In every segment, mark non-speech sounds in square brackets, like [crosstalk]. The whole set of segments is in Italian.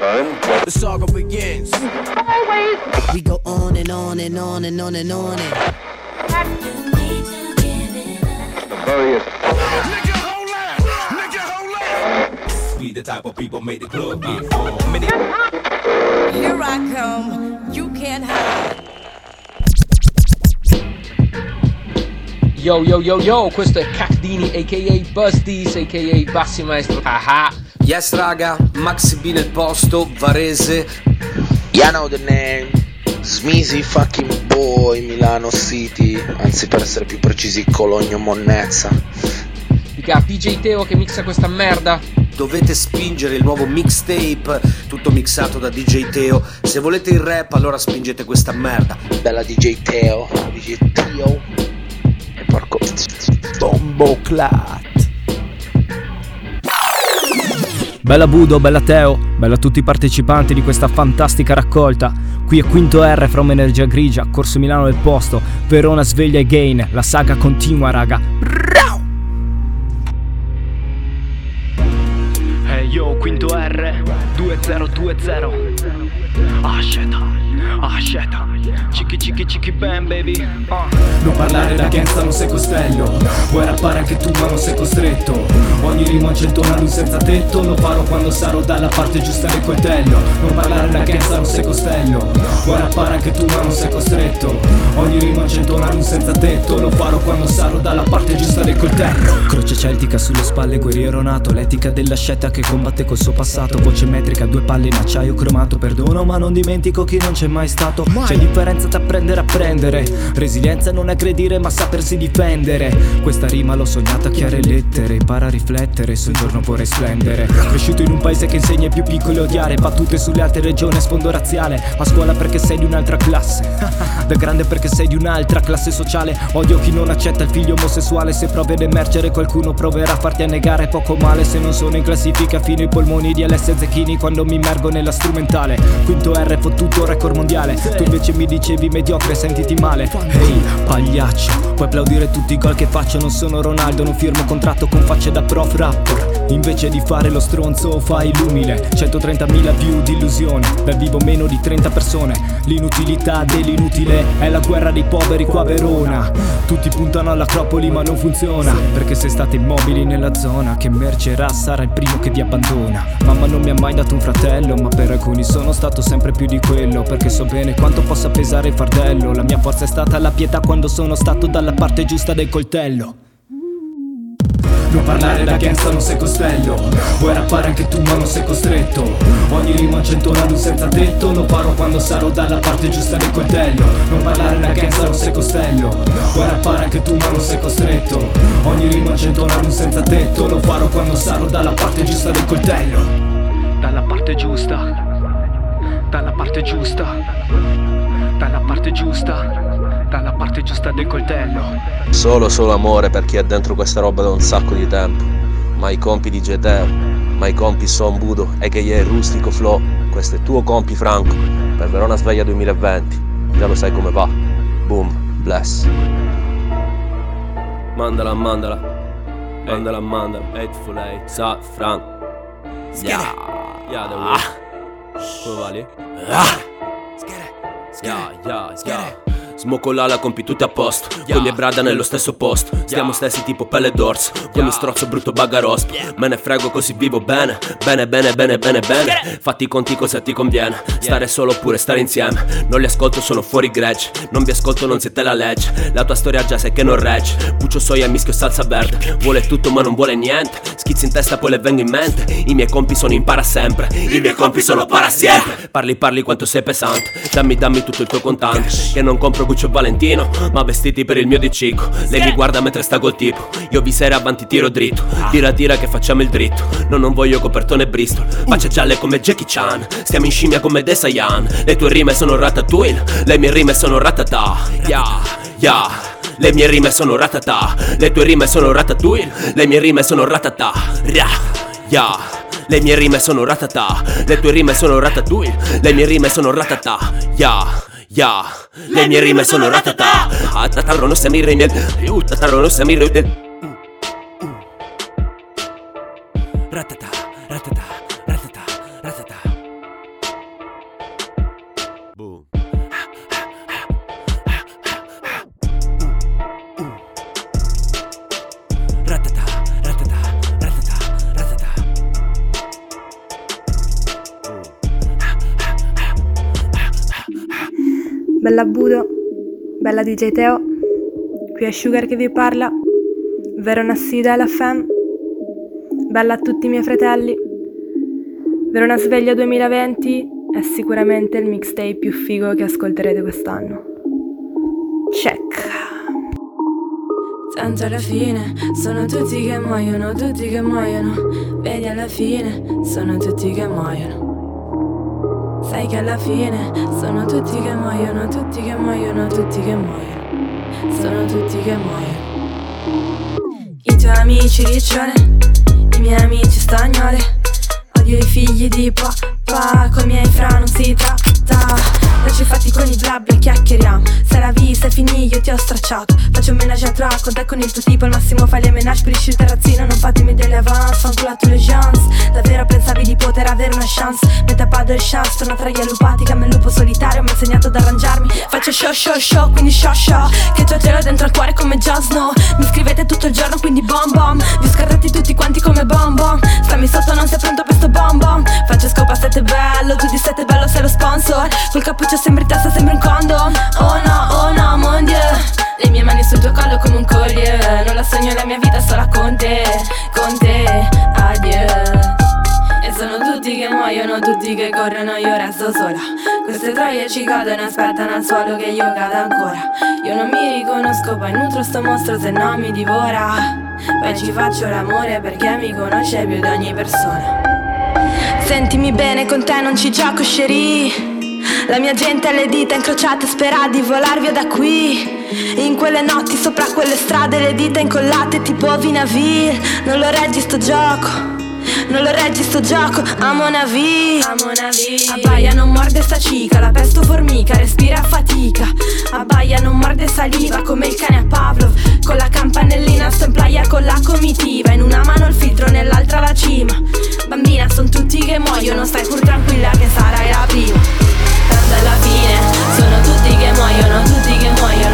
The saga begins. We go on and on and on and on and on and. The various We the type of people make the club get full. Many Here I come. You can't hide. Yo yo yo yo, questo è Cacdini aka Busties aka Bassi Maestro Haha Yes raga, Maxi B nel posto, Varese You know the name. Smisi fucking boy, Milano City. Anzi, per essere più precisi, Cologno Monnezza. Dica DJ Teo che mixa questa merda Dovete spingere il nuovo mixtape, tutto mixato da DJ Teo Se volete il rap allora spingete questa merda Bella DJ Teo. DJ Teo. E porco. Bombo Clat. Bella Budo, bella Teo, bella a tutti i partecipanti di questa fantastica raccolta. Qui è Quinto R from Energia Grigia, Corso Milano del Posto, Verona sveglia again, la saga continua raga. Hey yo, quinto R 2020 Ah shit, ah shit. Cicchi cicchi cicchi bam baby. Ah. Non parlare da gangsta non sei costello. Vuoi rappare anche tu ma non sei costretto. Ogni rima un centonario senza tetto. Lo farò quando sarò dalla parte giusta del coltello. Non parlare da gangsta non sei costello. Vuoi rappare anche tu ma non sei costretto. Ogni rima un centonario senza tetto. Lo farò quando sarò dalla parte giusta del coltello. Croce celtica sulle spalle, guerriero nato, l'etica della scelta che combatte col suo passato, voce metrica, due palle in acciaio cromato, perdono ma non dimentico chi non c'è mai stato. C'è differenza tra prendere a prendere, resilienza non è aggredire ma sapersi difendere. Questa rima l'ho sognata a chiare lettere, impara a riflettere, se un giorno vorrei splendere. Cresciuto in un paese che insegna ai più piccoli a odiare, battute sulle altre regioni a sfondo razziale, a scuola perché sei di un'altra classe, [laughs] da grande perché sei di un'altra classe sociale, odio chi non accetta il figlio omosessuale, se provi ad emergere qualcuno proverà a farti annegare. Poco male se non sono in classifica fino ai polmoni di LS Zecchini quando mi immergo nella strumentale. Quinto R fottuto record mondiale. Tu invece mi dicevi mediocre sentiti male. Ehi pagliaccio puoi applaudire tutti i gol che faccio? Non sono Ronaldo non firmo contratto con facce da prof rapper Invece di fare lo stronzo fai l'umile. 130.000 view di illusione Dal vivo meno di 30 persone. L'inutilità dell'inutile È la guerra dei poveri qua a Verona. Tutti puntano all'acropoli ma non funziona Perché se state immobili nella zona Che emergerà sarà il primo che vi abbandona. Mamma non mi ha mai dato un fratello Ma per alcuni sono stato sempre più di quello Perché so bene quanto possa pesare il fardello. La mia forza è stata la pietà quando sono stato dalla parte giusta del coltello Non parlare da gangsta non sei costello. Vuoi rappare anche tu ma non sei costretto. Ogni rima un centonario senza tetto. Lo farò quando sarò dalla parte giusta del coltello Non parlare da gangsta non sei costello. Vuoi rappare anche tu ma non sei costretto. Ogni rima un centonario senza tetto. Lo farò quando sarò dalla parte giusta del coltello Dalla parte giusta. Dalla parte giusta. Dalla parte giusta Dalla parte giusta del coltello Solo solo amore per chi è dentro questa roba da un sacco di tempo. Ma i compi di Geteo, ma i compi Son Budo, a.k.a. Rustico Flow, questo è tuo compi Franco, per Verona Sveglia 2020. Già lo sai come va. Boom, bless. Mandala, mandala. Mandala, mandala. Hateful hate. Sa, Frank. Yeah. Yeah, the way. Come va lì? Yeah, yeah, yeah. Smoco l'ala, compi tutti a posto. Con mia brada nello stesso posto. Stiamo stessi tipo pelle d'orso. Poi mi strozzo brutto bagarospo. Me ne frego così vivo bene. Bene, bene, bene, bene, bene. Fatti i conti cosa ti conviene. Stare solo oppure stare insieme. Non li ascolto, sono fuori gregge. Non vi ascolto, non siete la legge. La tua storia già sai che non regge. Puccio soia, mischio salsa verde. Vuole tutto ma non vuole niente. Schizzi in testa poi le vengo in mente. I miei compi sono impara sempre. I miei compi sono para sempre Parli, parli quanto sei pesante. Dammi, dammi tutto il tuo contante. Che non compro Gucci o Valentino Ma vestiti per il mio dicico Lei mi guarda mentre sta col tipo. Io vi sera avanti tiro dritto. Tira tira che facciamo il dritto. No non voglio copertone Bristol. Facce gialle come Jackie Chan. Stiamo in scimmia come De Sayan. Le tue rime sono ratatouille. Le mie rime sono ratata. Yeah, yeah. Le mie rime sono ratata. Le tue rime sono ratatouille. Le mie rime sono ratata. Ria, yeah. Le mie rime sono ratata. Le tue rime sono ratatouille. Le mie rime sono ratata. Yeah, yeah Le mie rime sono ratata Atatarrono se mi rime Atatarrono se Bella Budo, bella DJ Teo, qui è Sugar che vi parla, Verona Sida la Fem, bella a tutti i miei fratelli. Verona Sveglia 2020 è sicuramente il mixtape più figo che ascolterete quest'anno. Check. Tanto alla fine sono tutti che muoiono, tutti che muoiono. Vedi alla fine sono tutti che muoiono. Sai che alla fine sono tutti che muoiono, tutti che muoiono, tutti che muoiono. Sono tutti che muoiono. I tuoi amici riccione, i miei amici stagnole. Odio i figli di papà, con i miei fra non si tratta. Lasci fatti con i blab e chiacchieriamo. La vista è finì io ti ho stracciato. Faccio un menage a trois con te con il tuo tipo Al massimo fai le menage per il terrazzino Non fatemi delle avance, fanculato le chance. Davvero pensavi di poter avere una chance? Mentre padre e chance, torno tra gli allupati Come il lupo solitario mi ha insegnato ad arrangiarmi. Faccio show show show, quindi show show. Che tu gelo dentro al cuore come Jon Snow. Mi scrivete tutto il giorno quindi bom bom. Vi scartati tutti quanti come bom bom. Stammi sotto non sei pronto per sto bom bom. Faccio scopa sette bello, tu di sette bello sei lo sponsor. Col cappuccio faccia sembri testa, sembri un condom. Oh no, oh no, mon dieu. Le mie mani sul tuo collo come un collier. Non la sogno la mia vita sola con te, con te, adieu. E sono tutti che muoiono, tutti che corrono, io resto sola. Queste troie ci cadono, aspettano al suolo che io cada ancora. Io non mi riconosco, poi nutro sto mostro se no mi divora. Poi ci faccio l'amore perché mi conosce più di ogni persona Sentimi bene, con te non ci gioco, scerì la mia gente ha le dita incrociate spera di volar via da qui. In quelle notti sopra quelle strade le dita incollate tipo Vinaville Non lo reggi sto gioco non lo reggi sto gioco, amo una V Abbaia non morde sta cica, la pesto formica, respira a fatica. Abbaia non morde saliva come il cane a Pavlov. Con la campanellina sto in playa con la comitiva. In una mano il filtro, nell'altra la cima. Bambina son tutti che muoiono, stai pur tranquilla che sarai la prima. Tanto alla fine Sono tutti che muoiono, tutti che muoiono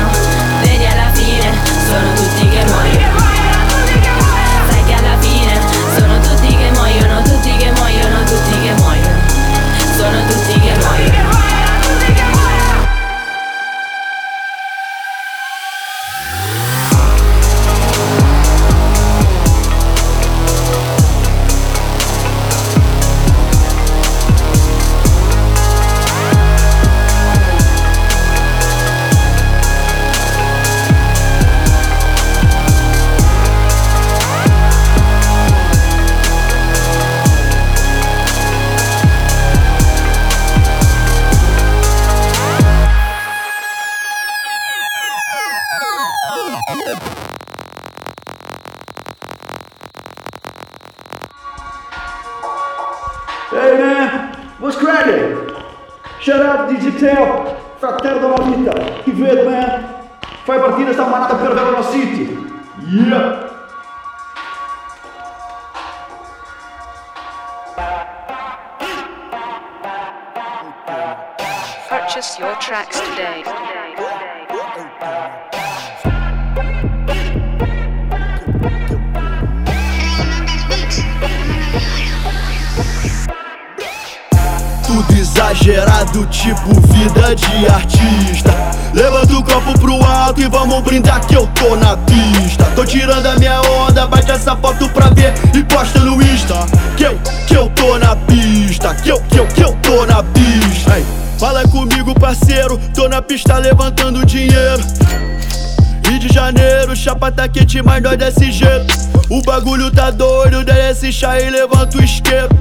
Quente, mas nós desse jeito. O bagulho tá doido, desce chá e levanta o esquerdo.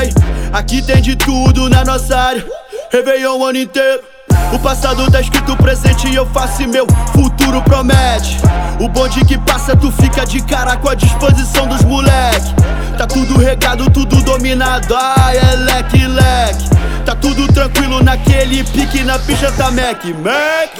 Ei, aqui tem de tudo na nossa área. Réveillon o ano inteiro. O passado tá escrito presente e eu faço e meu futuro promete. O bonde que passa, tu fica de cara com a disposição dos moleque. Tá tudo regado, tudo dominado, ai é leque, leque. Tá tudo tranquilo naquele pique na picha tá Mac, Mac.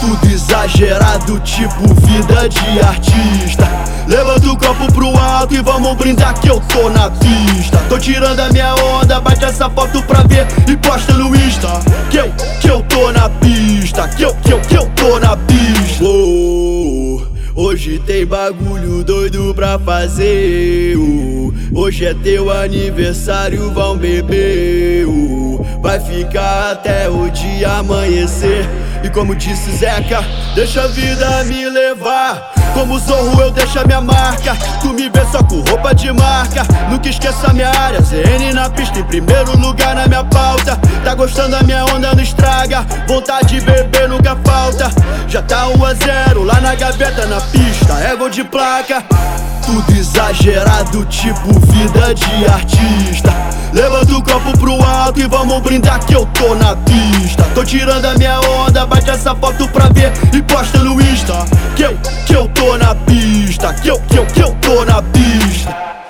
Tudo exagerado, tipo vida de artista. Levanta o copo pro alto e vamos brindar que eu tô na pista. Tô tirando a minha onda, bate essa foto pra ver e posta no Insta. Que eu, que eu tô na pista, que eu, que eu, que eu tô na pista. Oh, hoje tem bagulho doido pra fazer. Oh, hoje é teu aniversário, vão beber. Oh, vai ficar até o dia amanhecer. E como disse Zeca, deixa a vida me levar. Como zorro eu deixo a minha marca. Tu me vê só com roupa de marca. Nunca esqueça minha área ZN na pista em primeiro lugar na minha pauta. Tá gostando da minha onda, não estraga. Vontade de beber nunca falta. Já tá 1 a 0 lá na gaveta na pista É gol de placa tudo exagerado, tipo vida de artista. Levanta o copo pro alto e vamos brindar que eu tô na pista. Tô tirando a minha onda, bate essa foto pra ver e posta no Insta. Que eu, que eu tô na pista, que eu, que eu, que eu tô na pista.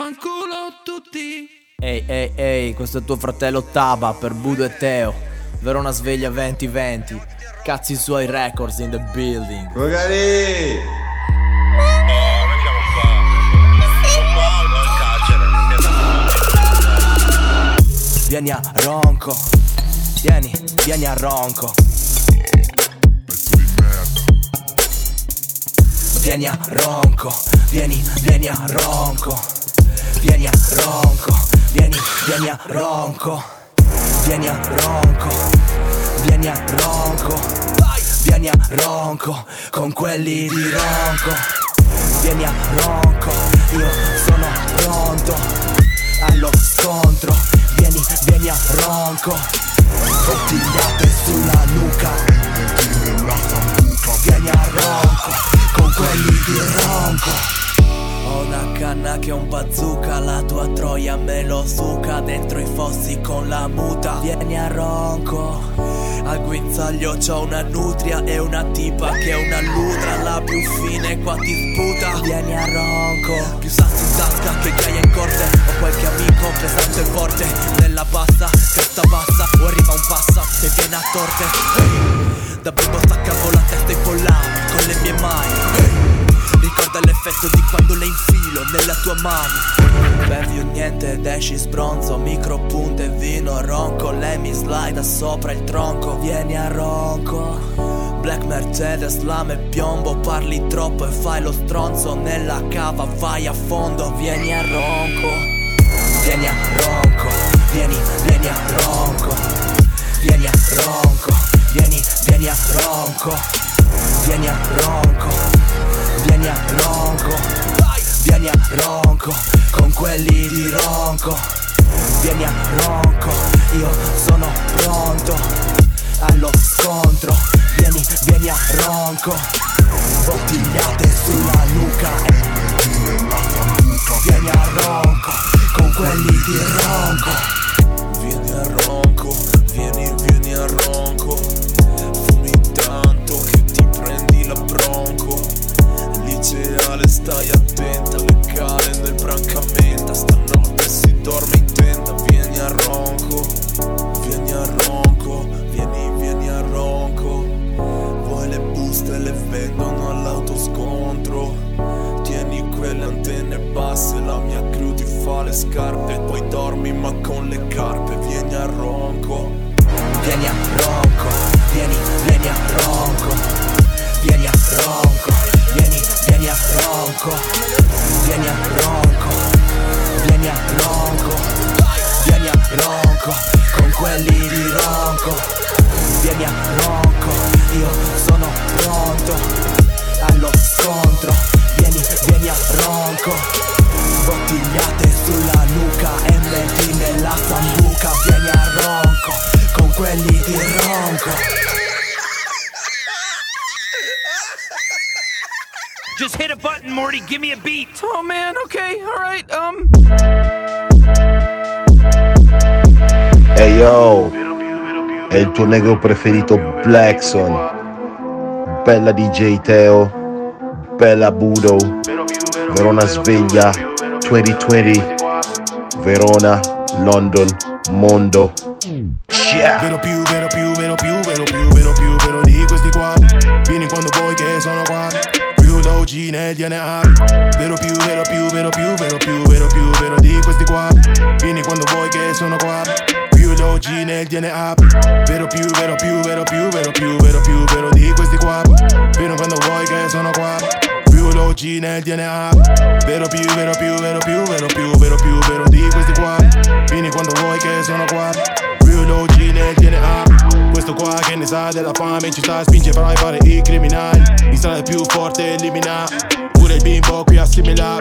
Vaffanculo tutti. Ehi, ehi, ehi, questo è tuo fratello Taba per Budo e Teo. Verona sveglia 2020. Cazzi suoi records in the building. Magari! Vieni a Ronco. Vieni, vieni a Ronco. Vieni a Ronco, vieni, vieni a Ronco. Vieni a Ronco, vieni, vieni a Ronco, vieni a Ronco, vieni a Ronco, vieni a Ronco, con quelli di Ronco, vieni a Ronco, io sono pronto allo scontro, vieni, vieni a Ronco, bottigliate sulla nuca, vieni a Ronco, con quelli di Ronco. Ho una canna che è un bazooka La tua troia me lo suca Dentro i fossi con la muta. Vieni a ronco Al guinzaglio c'ho una nutria E una tipa che è una ludra La più fine qua ti sputa. Vieni a ronco Più sassi in tasca che gaia in corte. Ho qualche amico pesante e forte Nella bassa, cresta bassa O arriva un passa se viene a torte. Hey. Da bimbo staccavo la testa ai pollami con le mie mani Ricorda l'effetto di quando le infilo nella tua mano. Bevi un niente ed esci sbronzo Micro punte vino ronco Lei mi slida sopra il tronco Vieni a ronco. Black Mercedes, lame piombo Parli troppo e fai lo stronzo Nella cava vai a fondo Vieni a ronco. Vieni a ronco Vieni, vieni a ronco. Vieni a ronco Vieni, vieni a ronco. Vieni a ronco Vieni a ronco Vieni a ronco Con quelli di ronco. Vieni a ronco Io sono pronto Allo scontro. Vieni, vieni a ronco. Bottigliate sulla nuca Vieni a ronco Con quelli di ronco. Vieni a ronco stai attenta Le cale nel brancamento Stanotte si dorme in tenda Vieni a ronco Vieni a ronco Vieni, vieni a ronco. Vuoi le buste le vendono all'autoscontro Tieni quelle antenne basse La mia crew ti fa le scarpe Poi dormi ma con le carpe Vieni a ronco Vieni a ronco Vieni, vieni a ronco Vieni a ronco Vieni, a ronco Vieni a ronco Vieni a ronco Vieni a ronco Con quelli di ronco Vieni a ronco Io sono pronto Allo scontro. Vieni, vieni a ronco Bottigliate sulla nuca E metti nella sambuca. Vieni a ronco Con quelli di ronco Just hit a button, Morty. Give me a beat. Oh man. Okay. All right. Um. Ehi yo, è il tuo negro preferito Blackson. Bella DJ Teo, bella Budo, Verona sveglia 2020, Verona, London, mondo. Yeah. Nel DNA Vero più, vero più, vero più, vero più, vero più, vero di questi qua Vieni quando vuoi che sono qua Più da OG nel DNA Vero più, vero più, vero più, vero più, vero più, vero di questi qua Vieni quando vuoi che sono qua Più da OG nel DNA Vero più, vero più, vero più, vero più, vero più, vero di questi qua Vieni quando vuoi che sono qua Real OG nel DNA Questo qua che ne sa della fame in città spinge per fare i criminali. In strada è più forte elimina Pure il bimbo qui assimila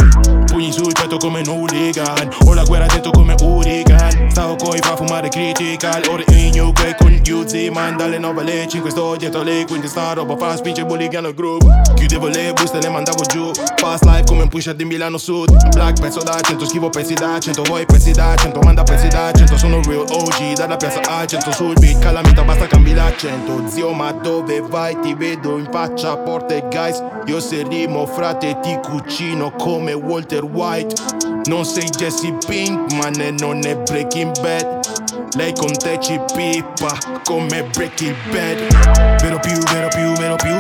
Pugni sul petto come un hooligan. Ho la guerra dentro come hurricane. Stavo coi fa fumare critical. Ora in UK con Uzi Man dalle 9 alle 5 sto dietro lei Quindi sta roba fa spinge bulligano il gruppo Chiudevo le buste le mandavo giù. Fast life come un pusher di Milano Sud. Black pezzo da 100 scrivo pezzi da 100 Voi pezzi da 100 manda pezzi da 100 Sono real OG dalla piazza al centro Sul beat calamita basta cambi l'accento. Zio ma dove vai? Ti vedo in faccia Porte guys. Io se rimo frate ti cucino come Walter White. Non sei Jesse Pinkman e non è Breaking Bad. Lei con te ci pippa come Breaking Bad. Vero più, vero più, vero più,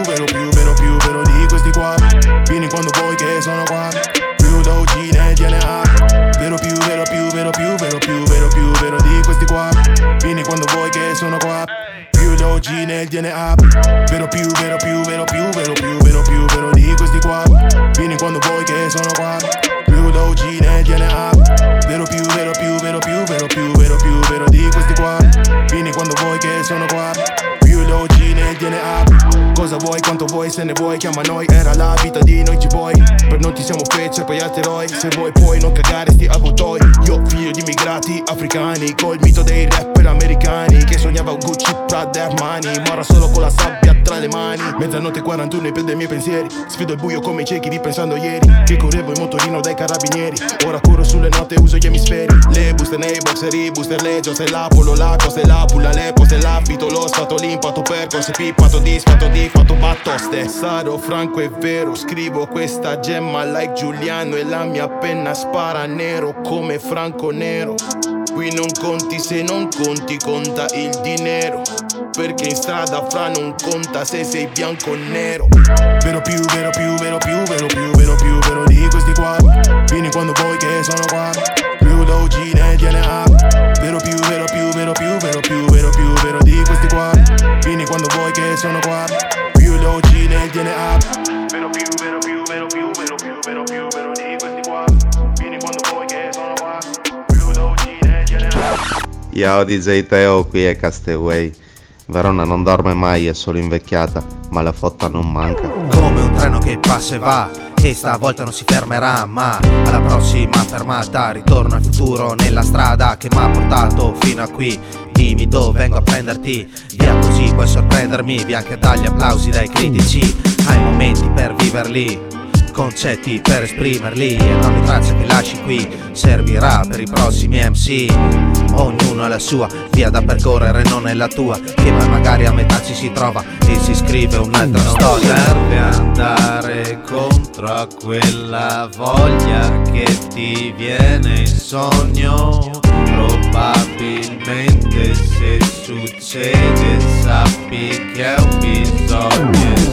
chiama noi Era la vita di noi G-boy. Per noi ti siamo fece, poi altri eroi. Se vuoi puoi non cagare sti avvoltoi Io figlio di immigrati africani Col mito dei rapper americani Che sognava Gucci, Prada e Armani. Ma ora solo con la sabbia le mani. Mezzanotte 41 e prende i miei pensieri. Sfido il buio come i ciechi ripensando ieri. Che correvo in motorino dai carabinieri. Ora corro sulle note e uso gli emisferi. Le buste nei boxer, i booster legio Se l'apolo, la cosa, la pulla, le pose L'abito, lo sfato, l'impato, percorso Pippato, disfatto, di fatto, battoste Sarò franco e vero Scrivo questa gemma like Giuliano E la mia penna spara nero come Franco Nero. Qui non conti se non conti, conta il dinero perché in strada fra non conta se sei bianco o nero Vero più, vero più, vero più, vero più, vero più, vero di questi qua Vieni quando vuoi che sono qua Più l'OG nel DNA Vero più, vero più, vero più, vero più, vero più, vero di questi qua Vieni quando vuoi che sono qua Più l'OG DNA Vero più, vero più, vero più, vero più, vero di questi qua Vieni quando vuoi che sono qua Più l'OG DNA Yo DJ Teo, qui è Castaway. Verona non dorme mai, è solo invecchiata, ma la fotta non manca. Come un treno che passa e va Che stavolta non si fermerà Ma alla prossima fermata Ritorno al futuro nella strada Che mi ha portato fino a qui. Dimmi dove vengo a prenderti Via così puoi sorprendermi Via anche dagli applausi dai critici. Hai momenti per viverli Concetti per esprimerli. E ogni traccia che lasci qui Servirà per i prossimi MC Ognuno ha la sua via da percorrere Non è la tua. Che poi magari a metà ci si trova E si scrive un'altra storia. Serve andare contro a quella voglia Che ti viene in sogno. Probabilmente se succede sappi che è un bisogno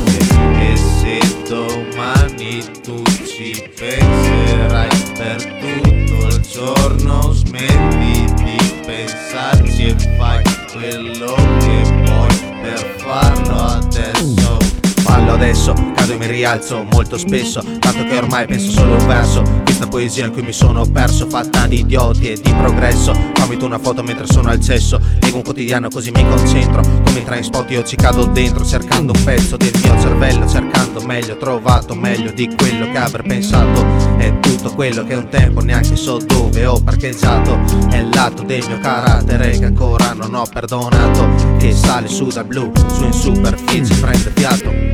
domani tu ci penserai per tutto il giorno? Smetti di pensarci e fai quello che vuoi per farlo adesso. Fallo adesso, cado e mi rialzo molto spesso Tanto che ormai penso solo un verso. Questa poesia in cui mi sono perso Fatta di idioti e di progresso. Fammi tu una foto mentre sono al cesso Leggo un quotidiano così mi concentro. Come in train spot io ci cado dentro Cercando un pezzo del mio cervello Cercando meglio, trovato meglio di quello che avrei pensato. È tutto quello che un tempo neanche so dove ho parcheggiato. È lato del mio carattere che ancora non ho perdonato. Che sale su dal blu, su in superficie prende fiato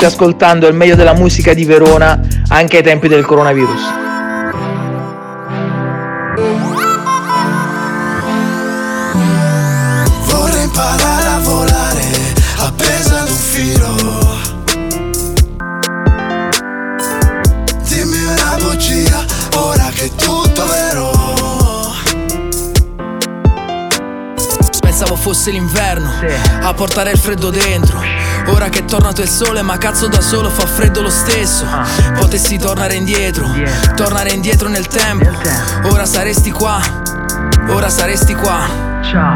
Stai ascoltando il meglio della musica di Verona anche ai tempi del coronavirus. Vorrei imparare a volare appesa ad un filo. Dimmi una bugia, ora che è tutto vero. Pensavo fosse l'inverno a portare il freddo dentro. Ora che è tornato il sole, ma cazzo da solo fa freddo lo stesso. Potessi tornare indietro, tornare indietro nel tempo. Ora saresti qua, ora saresti qua.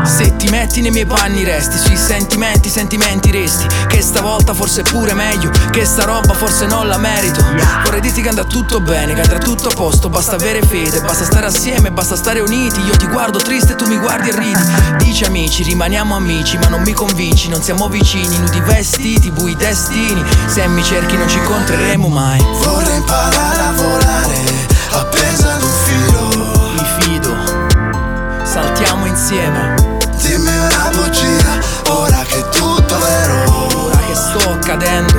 Se ti metti nei miei panni resti Sui sentimenti, sentimenti resti. Che stavolta forse è pure meglio Che sta roba forse non la merito. Vorrei dirti che andrà tutto bene Che andrà tutto a posto. Basta avere fede Basta stare assieme Basta stare uniti. Io ti guardo triste e tu mi guardi e ridi. Dici amici, rimaniamo amici Ma non mi convinci. Non siamo vicini Nudi vestiti, bui destini. Se mi cerchi non ci incontreremo mai. Vorrei imparare a volare appesa insieme Dimmi una bugia, ora che è tutto vero. Ora che sto cadendo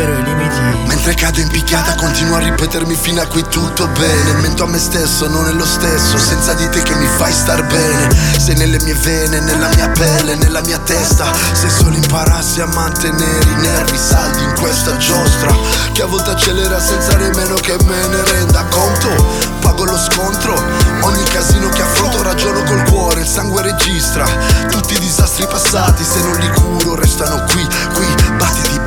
supero i limiti. Mentre cado in picchiata continuo a ripetermi fino a qui tutto bene. Mento a me stesso, non è lo stesso. Senza di te che mi fai star bene. Sei nelle mie vene, nella mia pelle, nella mia testa. Se solo imparassi a mantenere i nervi saldi in questa giostra. Che a volte accelera senza nemmeno che me ne renda conto. Pago lo scontro Ogni casino che affronto ragiono col cuore Il sangue registra. Tutti i disastri passati Se non li curo restano qui, qui Battiti,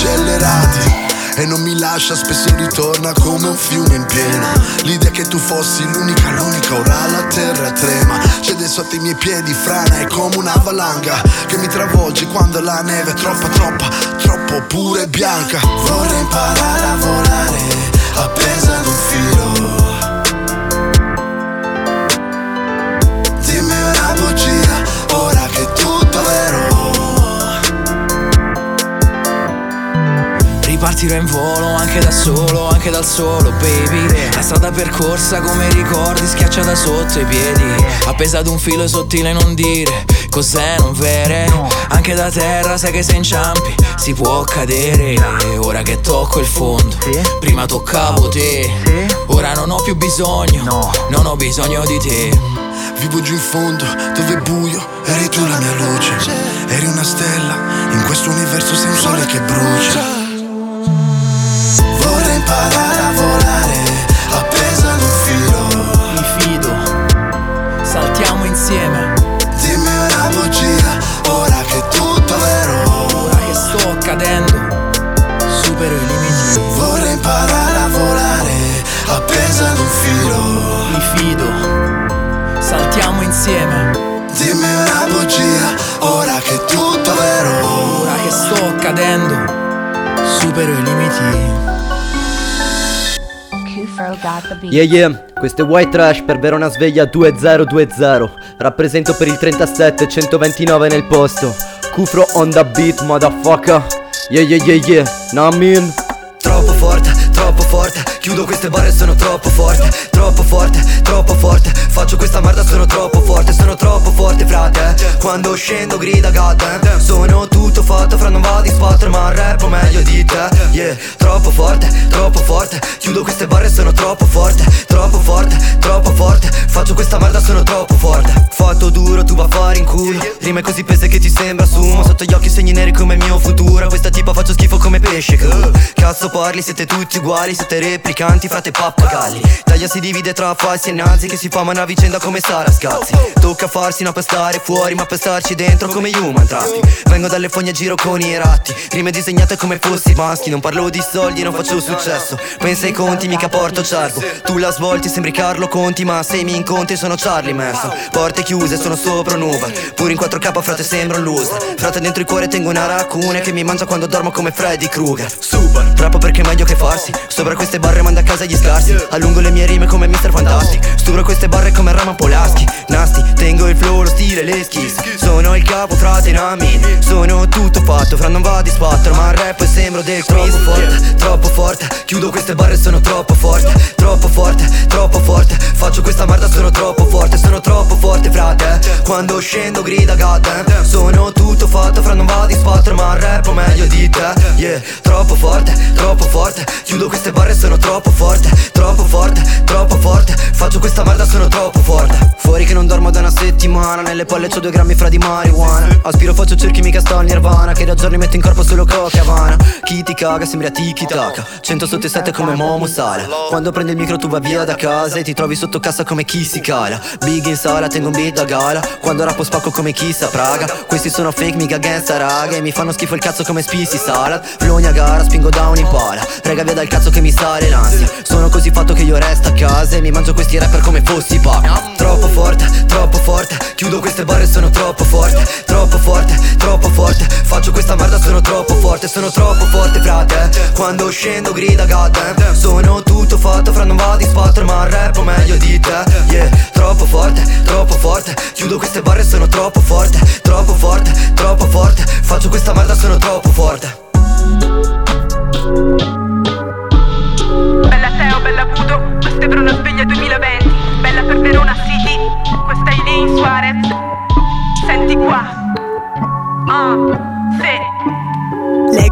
accelerati. E non mi lascia, spesso ritorna come un fiume in piena. L'idea che tu fossi l'unica, l'unica, ora la terra trema. Cede sotto i miei piedi, frana, è come una valanga Che mi travolge quando la neve è troppa, troppa, troppo pure bianca. Vorrei imparare a volare, appesa ad un filo. Dimmi una bugia, Ripartirò in volo anche da solo, anche dal solo, baby. La strada percorsa come ricordi schiacciata sotto i piedi. Appesa ad un filo sottile non dire cos'è non vere. Anche da terra sai che se inciampi si può cadere. Ora che tocco il fondo, prima toccavo te. Ora non ho più bisogno, non ho bisogno di te. Vivo giù in fondo, dove è buio, eri tu la mia luce. Eri una stella, in questo universo sei un sole che brucia saltiamo insieme. Dimmi una bugia, ora che è tutto vero. Ora che sto cadendo, supero i limiti. Yeah yeah, questo è White Trash per Verona Sveglia 2020 Rappresento per il 37 129 nel posto. Cufro on the beat, motherfucker. Yeah yeah yeah yeah, nah mean Troppo forte, troppo forte Chiudo queste barre sono troppo forte Troppo forte, troppo forte. Faccio questa merda sono troppo forte Sono troppo forte frate. Quando scendo grida God Sono tutto fatto fra non vado in spot Ma rappo meglio di te. Yeah, troppo forte, troppo forte. Chiudo queste barre sono troppo forte Troppo forte, troppo forte. Faccio questa merda sono troppo forte. Fatto duro tu va a fare in culo. Rime così pese che ti sembra sumo. Sotto gli occhi segni neri come il mio futuro. Questa tipa faccio schifo come pesce crudo Cazzo parli siete tutti uguali Siete replicanti frate pappagalli. Taglia si divide tra falsi e nazi Che si famano a vicenda come Sara Scazzi. Tocca farsi una per stare fuori Ma per starci dentro come human traffic. Vengo dalle fogne a giro con i ratti. Rime disegnate come fossi maschi. Non parlo di soldi non faccio successo. Pensa ai conti mica porto cervo Tu la svolti sembri Carlo Conti Ma se mi incontri sono Charlie Manson. Porte chiuse sono sopra un'uva. Pure in 4K frate sembra un loser. Frate dentro il cuore tengo una raccoon Che mi mangia quando dormo come Freddy Krueger. Super. Rappo perché è meglio che farsi. Sopra queste barre manda a casa gli scarsi. Allungo le mie rime come Mr. Fantastic. Stupro queste barre come Rama Polaschi Nasty Tengo il flow, lo stile, le skills Sono il capo frate Nami. Sono tutto fatto Fra non va di spatto Ma il rap e sembro del quiz Troppo forte, troppo forte. Chiudo queste barre sono troppo forte. Troppo forte, troppo forte. Faccio questa merda sono troppo forte Sono troppo forte frate. Quando scendo grida God Sono tutto fatto Fra non va di spatto Ma il rap meglio di te. Yeah, troppo forte, troppo forte. Chiudo queste barre sono troppo forte Troppo forte, troppo forte. Faccio questa merda sono troppo forte. Fuori che non dormo da una settimana Nelle palle c'ho due grammi fra di marijuana. Aspiro faccio cerchi mica sto al nirvana Che da giorni metto in corpo solo coca havana. Chi ti caga sembri a tiki taka 100 sotto i 7 come Momo Sala. Quando prendi il micro tu vai via da casa E ti trovi sotto cassa come chi si cala. Big in sala tengo un beat da gala Quando rappo spacco come chi sa praga. Questi sono fake mica gangsta raga E mi fanno schifo il cazzo come spisi salad. Floni a gara spingo da un'impala Rega via dal cazzo che mi sale l'ansia Sono così fatto che io resto a casa E mi mangio questi rapper come fossi paca Troppo forte, troppo forte Chiudo queste barre sono troppo forte Troppo forte, troppo forte. Faccio questa merda sono troppo forte Sono troppo forte frate. Quando scendo grida God Sono tutto fatto fra non va di spatto Ma il rap è meglio di te. Yeah, troppo forte, troppo forte Chiudo queste barre sono troppo forte Troppo forte, troppo forte. Faccio questa merda sono troppo forte È Verona Sveglia 2020 Bella per Verona City, questa è Elaine Suarez Senti qua. Ah, Leggo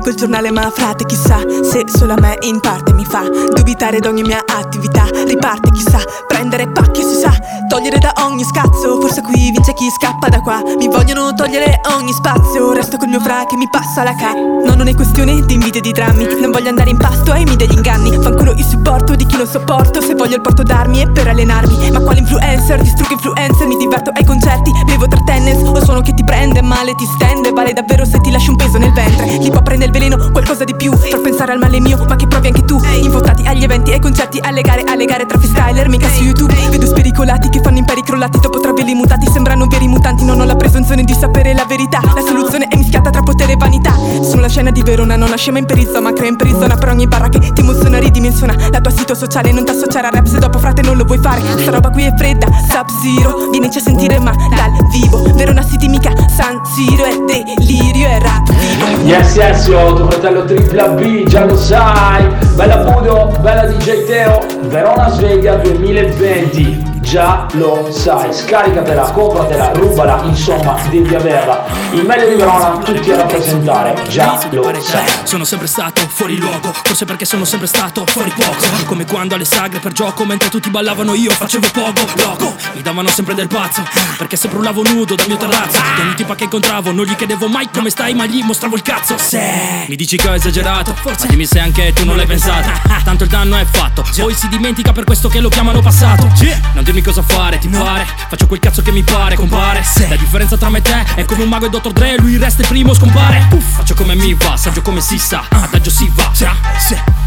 quel giornale ma frate chissà Se solo a me in parte mi fa Dubitare d'ogni mia attività. Riparte chissà Prendere pacchi si sa Togliere da ogni scazzo. Forse qui vince chi scappa da qua. Mi vogliono togliere ogni spazio. Resto col mio fra che mi passa la ca. No non è questione di invidia e di drammi. Non voglio andare in pasto ai mi degli inganni. Fanculo il supporto di chi non sopporto. Se voglio il porto d'armi è per allenarmi. Ma quale influencer? Distruggo influencer Mi diverto ai concerti. Bevo tra tennis O sono che ti prende male ti stende. Vale davvero se ti lasci un peso nel ventre. Chi può prendere il veleno qualcosa di più. Far pensare al male mio ma che provi anche tu. Invotati agli eventi ai concerti Alle gare alle gare tra freestyler Mica su YouTube. Vedo spericolati che fanno imperi crollati Dopo travelli mutati. Sembrano veri mutanti Non ho la presunzione di sapere la verità. La soluzione è mischiata tra potere e vanità. Sono la scena di Verona Non nasce mai in perizia ma crea in perizona Per ogni barra che ti emoziona ridimensiona. La tua sito sociale non ti associare a rap Se dopo frate non lo vuoi fare. Sta roba qui è fredda Sub-Zero. Vienici a sentire ma dal vivo. Verona City mica San Siro È delirio è rap. Vivo Yes, yes, io, tuo fratello tripla B, già lo sai. Bella Budo, bella DJ Teo, Verona Sveglia 2020, già lo sai. Scaricatela, compratela, rubala, insomma, devi averla. Il meglio di Verona, tutti a rappresentare, già lo sai. Sono sempre stato fuori luogo, forse perché sono sempre stato fuori poco. Come quando alle sagre per gioco, mentre tutti ballavano io facevo poco. Loco, mi davano sempre del pazzo, perché sempre urlavo nudo dal mio terrazzo. E ogni tipa che incontravo non gli chiedevo mai come stai, ma gli mostravo il cazzo. Se mi dici che ho esagerato, forse dimmi se anche tu non l'hai pensato. Tanto il danno è fatto, poi si dimentica per questo che lo chiamano passato. Non dirmi cosa fare, ti pare, faccio quel cazzo che mi pare, compare. La differenza tra me e te è come un mago e Dr. Dre, lui resta il primo, scompare. Puff, faccio come mi va, saggio come si sa, adagio si va.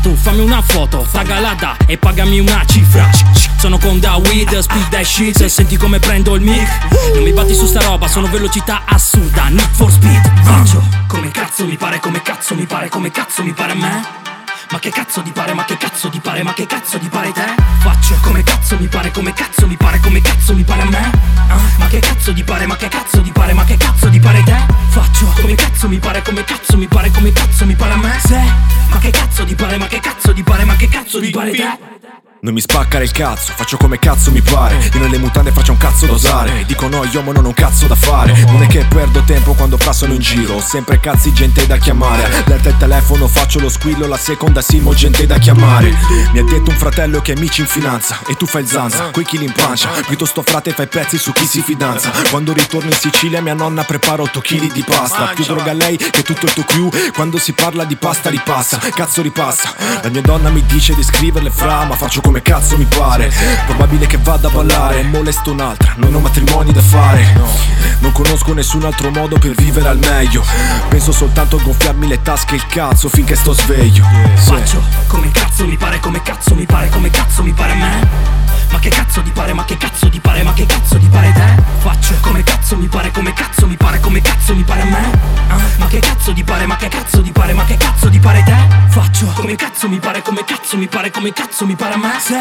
Tu fammi una foto, tagala da e pagami una cifra. Sono con da weed, speed that shit, senti come prendo il mic. Non mi batti su sta roba, sono velocità assurda, need for speed. Faccio come cazzo mi pare, come cazzo mi pare, come cazzo mi pare a me. Ma che cazzo di pare, ma che cazzo di pare, ma che cazzo di pare te? Faccio come cazzo mi pare, come cazzo mi pare, come cazzo mi pare a me? Ah, ma che cazzo di pare, ma che cazzo di pare, ma che cazzo di pare te? Faccio come cazzo mi pare, come cazzo mi pare, come cazzo mi pare a me? Se, ma che cazzo di pare, ma che cazzo di pare, ma che cazzo di pare te? Non mi spaccare il cazzo, faccio come cazzo mi pare. Io nelle mutande faccio un cazzo da usare. Dico no, io ma non ho un cazzo da fare. Non è che perdo tempo quando passano in giro. Ho sempre cazzi, gente da chiamare. Allerta il telefono, faccio lo squillo La seconda simo, gente da chiamare. Mi ha detto un fratello che amici in finanza. E tu fai il zanza, coi chili in pancia. Piuttosto frate fai pezzi su chi si fidanza. Quando ritorno in Sicilia mia nonna prepara 8 kg di pasta. Più droga lei che tutto il tuo crew. Quando si parla di pasta ripassa, cazzo ripassa. La mia donna mi dice di scriverle fra Ma faccio come cazzo mi pare. Probabile che vada a ballare. Molesto un'altra, non ho matrimoni da fare. Non conosco nessun altro modo per vivere al meglio. Penso soltanto a gonfiarmi le tasche e il cazzo finché sto sveglio. Faccio come cazzo mi pare, come cazzo mi pare, come cazzo mi pare a me Ma che cazzo di pare, ma che cazzo di pare, ma che cazzo di pare te? Faccio come cazzo mi pare, come cazzo mi pare, come cazzo mi pare a me Ah, Ma che cazzo di pare, ma che cazzo di pare, ma che cazzo di pare te? Faccio come cazzo mi pare, come cazzo mi pare, come cazzo mi pare a me Se,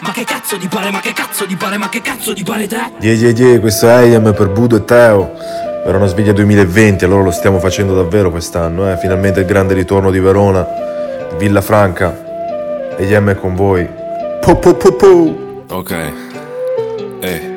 ma che cazzo di pare, ma che cazzo di pare, ma che cazzo di pare te? Yeah, yeah, questo è AM per Budo e Teo. Verona Sveglia 2020, allora lo stiamo facendo davvero quest'anno, eh? Finalmente il grande ritorno di Verona, Villa Franca. E IM è con voi. Po po po po. Ok. Eh.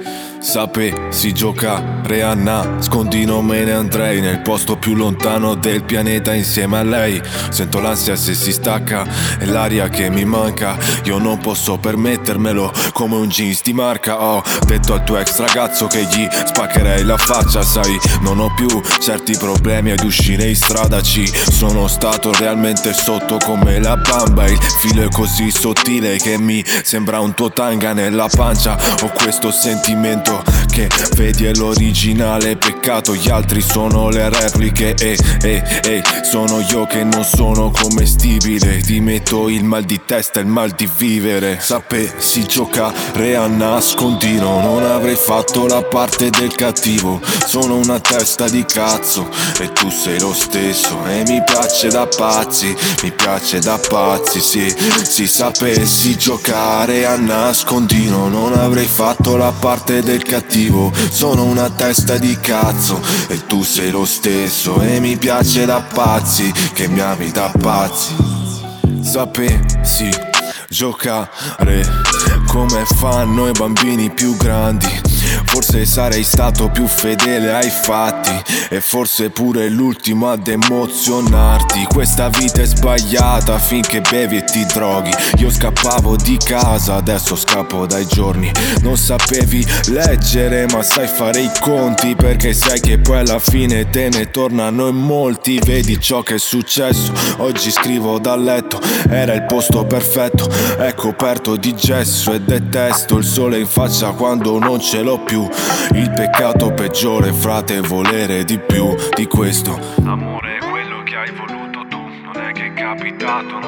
Sape, si gioca Rihanna Scondino me ne andrei. Nel posto più lontano del pianeta insieme a lei. Sento l'ansia se si stacca E l'aria che mi manca. Io non posso permettermelo Come un jeans di marca. Ho detto al tuo ex ragazzo che gli spaccherei la faccia Sai, non ho più certi problemi ad uscire in strada. Ci sono stato realmente sotto come la bamba. Il filo è così sottile che mi sembra un tuo tanga nella pancia. Ho questo sentimento che vedi è l'originale Peccato gli altri sono le repliche E, e, e, sono io che non sono commestibile Ti metto il mal di testa e il mal di vivere Sapessi giocare a nascondino Non avrei fatto la parte del cattivo Sono una testa di cazzo E tu sei lo stesso E mi piace da pazzi Mi piace da pazzi, sì Si sapessi giocare a nascondino Non avrei fatto la parte del cattivo Sono una testa di cazzo E tu sei lo stesso E mi piace da pazzi Che mi ami da pazzi. Sapessi giocare come fanno i bambini più grandi. Forse sarei stato più fedele ai fatti E forse pure l'ultimo ad emozionarti. Questa vita è sbagliata finché bevi e ti droghi. Io scappavo di casa, adesso scappo dai giorni. Non sapevi leggere ma sai fare i conti Perché sai che poi alla fine te ne tornano in molti. Vedi ciò che è successo, oggi scrivo dal letto Era il posto perfetto, è coperto di gesso E detesto il sole in faccia quando non ce l'ho più. Il peccato peggiore frate volere di più di questo. Amore è quello che hai voluto tu, non è che è capitato,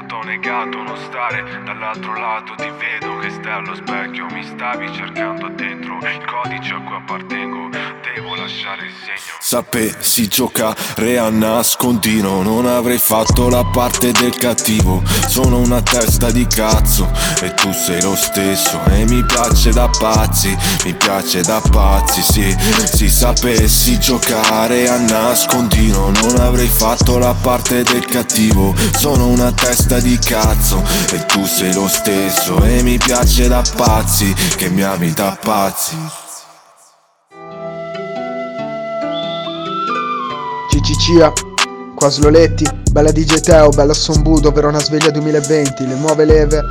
stato negato non stare dall'altro lato, ti vedo che stai allo specchio, mi stavi cercando dentro. Il codice a cui appartengo, devo lasciare il segno. Sapessi giocare a nascondino. Non avrei fatto la parte del cattivo. Sono una testa di cazzo E tu sei lo stesso. E mi piace da pazzi Mi piace da pazzi, sì. Se sapessi giocare a nascondino. Non avrei fatto la parte del cattivo. Sono una testa di cazzo E tu sei lo stesso E mi piace da pazzi Che mi ami da pazzi GGCA, qua Sloletti, bella DJ Teo, bella Sombudo, Verona Sveglia 2020, le nuove leve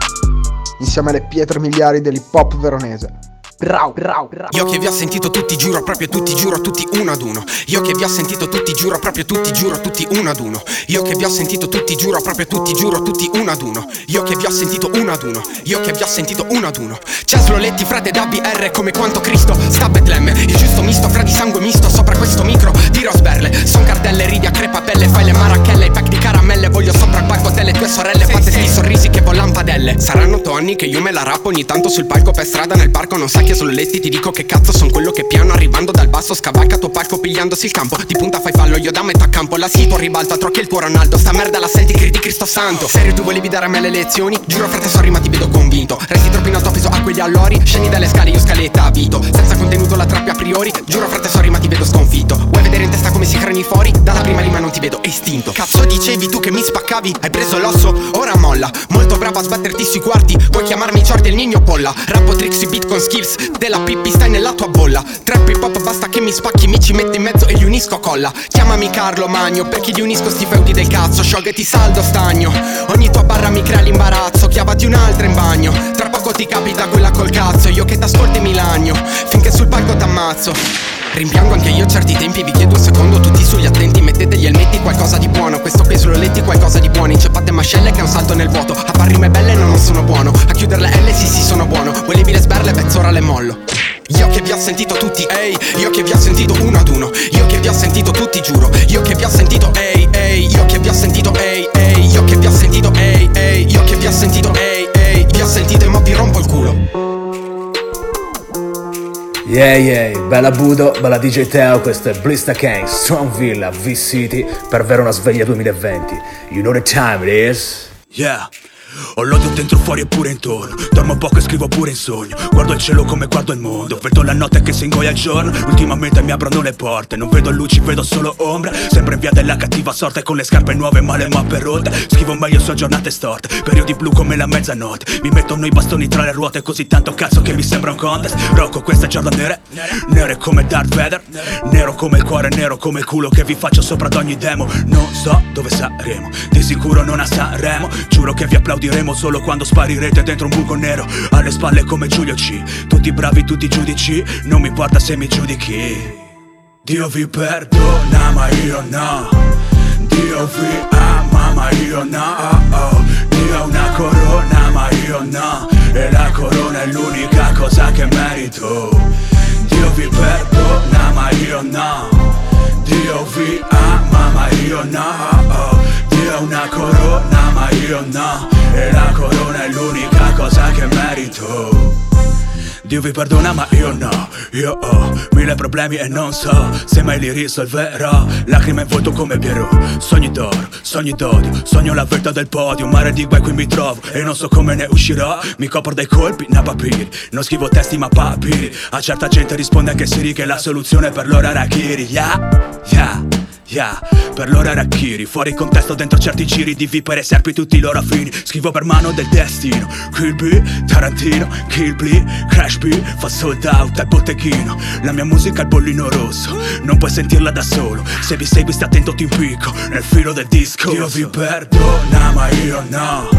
insieme alle pietre miliari dell'hip hop veronese. Brau, brau, brau. Io che vi ho sentito tutti, giuro proprio tutti, giuro tutti uno ad uno. Io che vi ho sentito tutti, giuro proprio tutti, giuro tutti uno ad uno. Io che vi ho sentito tutti, giuro proprio tutti, giuro tutti uno ad uno. Io che vi ho sentito uno ad uno. Io che vi ho sentito uno ad uno. C'è Sloletti, frate da BR come quanto Cristo sta a Betlemme. Il giusto misto fra di sangue misto sopra questo micro di rosberle. Son cardelle, ridi a crepapelle, fai le marachelle, i pack di caramelle. Voglio sopra il palco delle tue sorelle, fate sti sorrisi che volan padelle. Saranno otto anni che io me la rappo ogni tanto sul palco per strada nel parco. Non sai che Sloletti ti dico che cazzo son quello che piano arrivando dal basso scavalca tuo palco pigliandosi il campo. Di punta fai fallo, io da metà campo. La sito ribalta, trocchi il tuo Ronaldo. Sta merda la senti, credi Cristo Santo. Serio, tu volevi dare a me le lezioni? Giuro, frate, sorry, ma ti vedo convinto. Resti troppo in alto peso a quegli allori. Scendi dalle scale, io scaletta a vito. Senza contenuto la trappi a priori. Giuro, frate, sorry, ma ti vedo sconfitto. Vuoi vedere in testa come si crani fuori? Dalla prima rima non ti vedo estinto. Cazzo dicevi tu che mi spaccavi? Hai preso l'osso? Ora molla. Molto bravo a sbatterti sui quarti. Puoi chiamarmi Ciordi il nino polla. Rappo tricks beat con skills. Della pippi stai nella tua bolla. Trap hip hop basta che mi spacchi, mi ci metti in mezzo e gli unisco a colla. Chiamami Carlo Magno, perché gli unisco sti feudi del cazzo. Sciolgati saldo stagno. Ogni tua barra mi crea l'imbarazzo. Chiavati un'altra in bagno. Tra poco ti capita quella col cazzo. Io che t'ascolti mi lagno. Finché sul palco t'ammazzo. Rimpiango anche io certi tempi, vi chiedo un secondo tutti sugli attenti Mettete gli elmetti qualcosa di buono. Questo qui lo letti qualcosa di buono Inceppate mascelle che è un salto nel vuoto. A parrime belle no, non sono buono A chiudere le L sì sì sono buono. Volevi le sberle, pezzo ora le mollo. Io che vi ho sentito tutti, ehi, io che vi ho sentito uno ad uno. Io che vi ho sentito tutti, giuro. Io che vi ho sentito, ehi, ehi Io che vi ho sentito, ehi, ehi Io che vi ho sentito, ehi, ehi Io che vi ho sentito, ehi, ehi. Vi ho sentito e mo vi rompo il culo Yeah yeah, bella Budo, bella DJ Teo, questo è Blista Kane, Strong Villa, V-City per Verona Sveglia 2020. You know the time it is? Yeah ho l'odio dentro, fuori e pure intorno. Dormo poco e scrivo pure in sogno. Guardo il cielo come guardo il mondo. Vedo la notte che si ingoia il giorno. Ultimamente mi aprono le porte. Non vedo luci, vedo solo ombre. Sempre in via della cattiva sorte Con le scarpe nuove ma le mappe rotte. Scrivo meglio su giornate storte. Periodi blu come la mezzanotte. Mi mettono i bastoni tra le ruote Così tanto cazzo che mi sembra un contest. Rocco queste giornate nere Nere come Darth Vader. Nero come il cuore, nero come il culo Che vi faccio sopra ad ogni demo. Non so dove saremo. Di sicuro non a Sanremo. Giuro che vi applaudiremo solo quando sparirete dentro un buco nero. Alle spalle come Giulio C. Tutti bravi, tutti giudici. Non mi importa se mi giudichi. Dio vi perdona ma io no. Dio vi ama ma io no. Oh. Dio ha una corona ma io no. E la corona è l'unica cosa che merito. Dio vi perdona ma io no Dio vi ama ma io no oh. Dio una corona ma io no E la corona è l'unica cosa che merito Dio vi perdona ma io no. Io ho mille problemi e non so Se mai li risolverò. Lacrime in volto come Piero Sogni d'oro, sogni d'odio Sogno la verità del podio. Mare di guai qui mi trovo E non so come ne uscirò. Mi copro dai colpi, na papiri. Non scrivo testi ma papiri. A certa gente risponde anche Siri Che la soluzione per loro era Kiri Yeah, yeah Yeah, per loro era Kiri Fuori contesto dentro certi giri di vipere serpi tutti i loro fini Scrivo per mano del destino. Kill B, Tarantino, Kill B, Crash B Fa sold out al botteghino. La mia musica è il bollino rosso. Non puoi sentirla da solo. Se vi segui stai attento ti impicco Nel filo del disco. Dio vi perdona ma io no.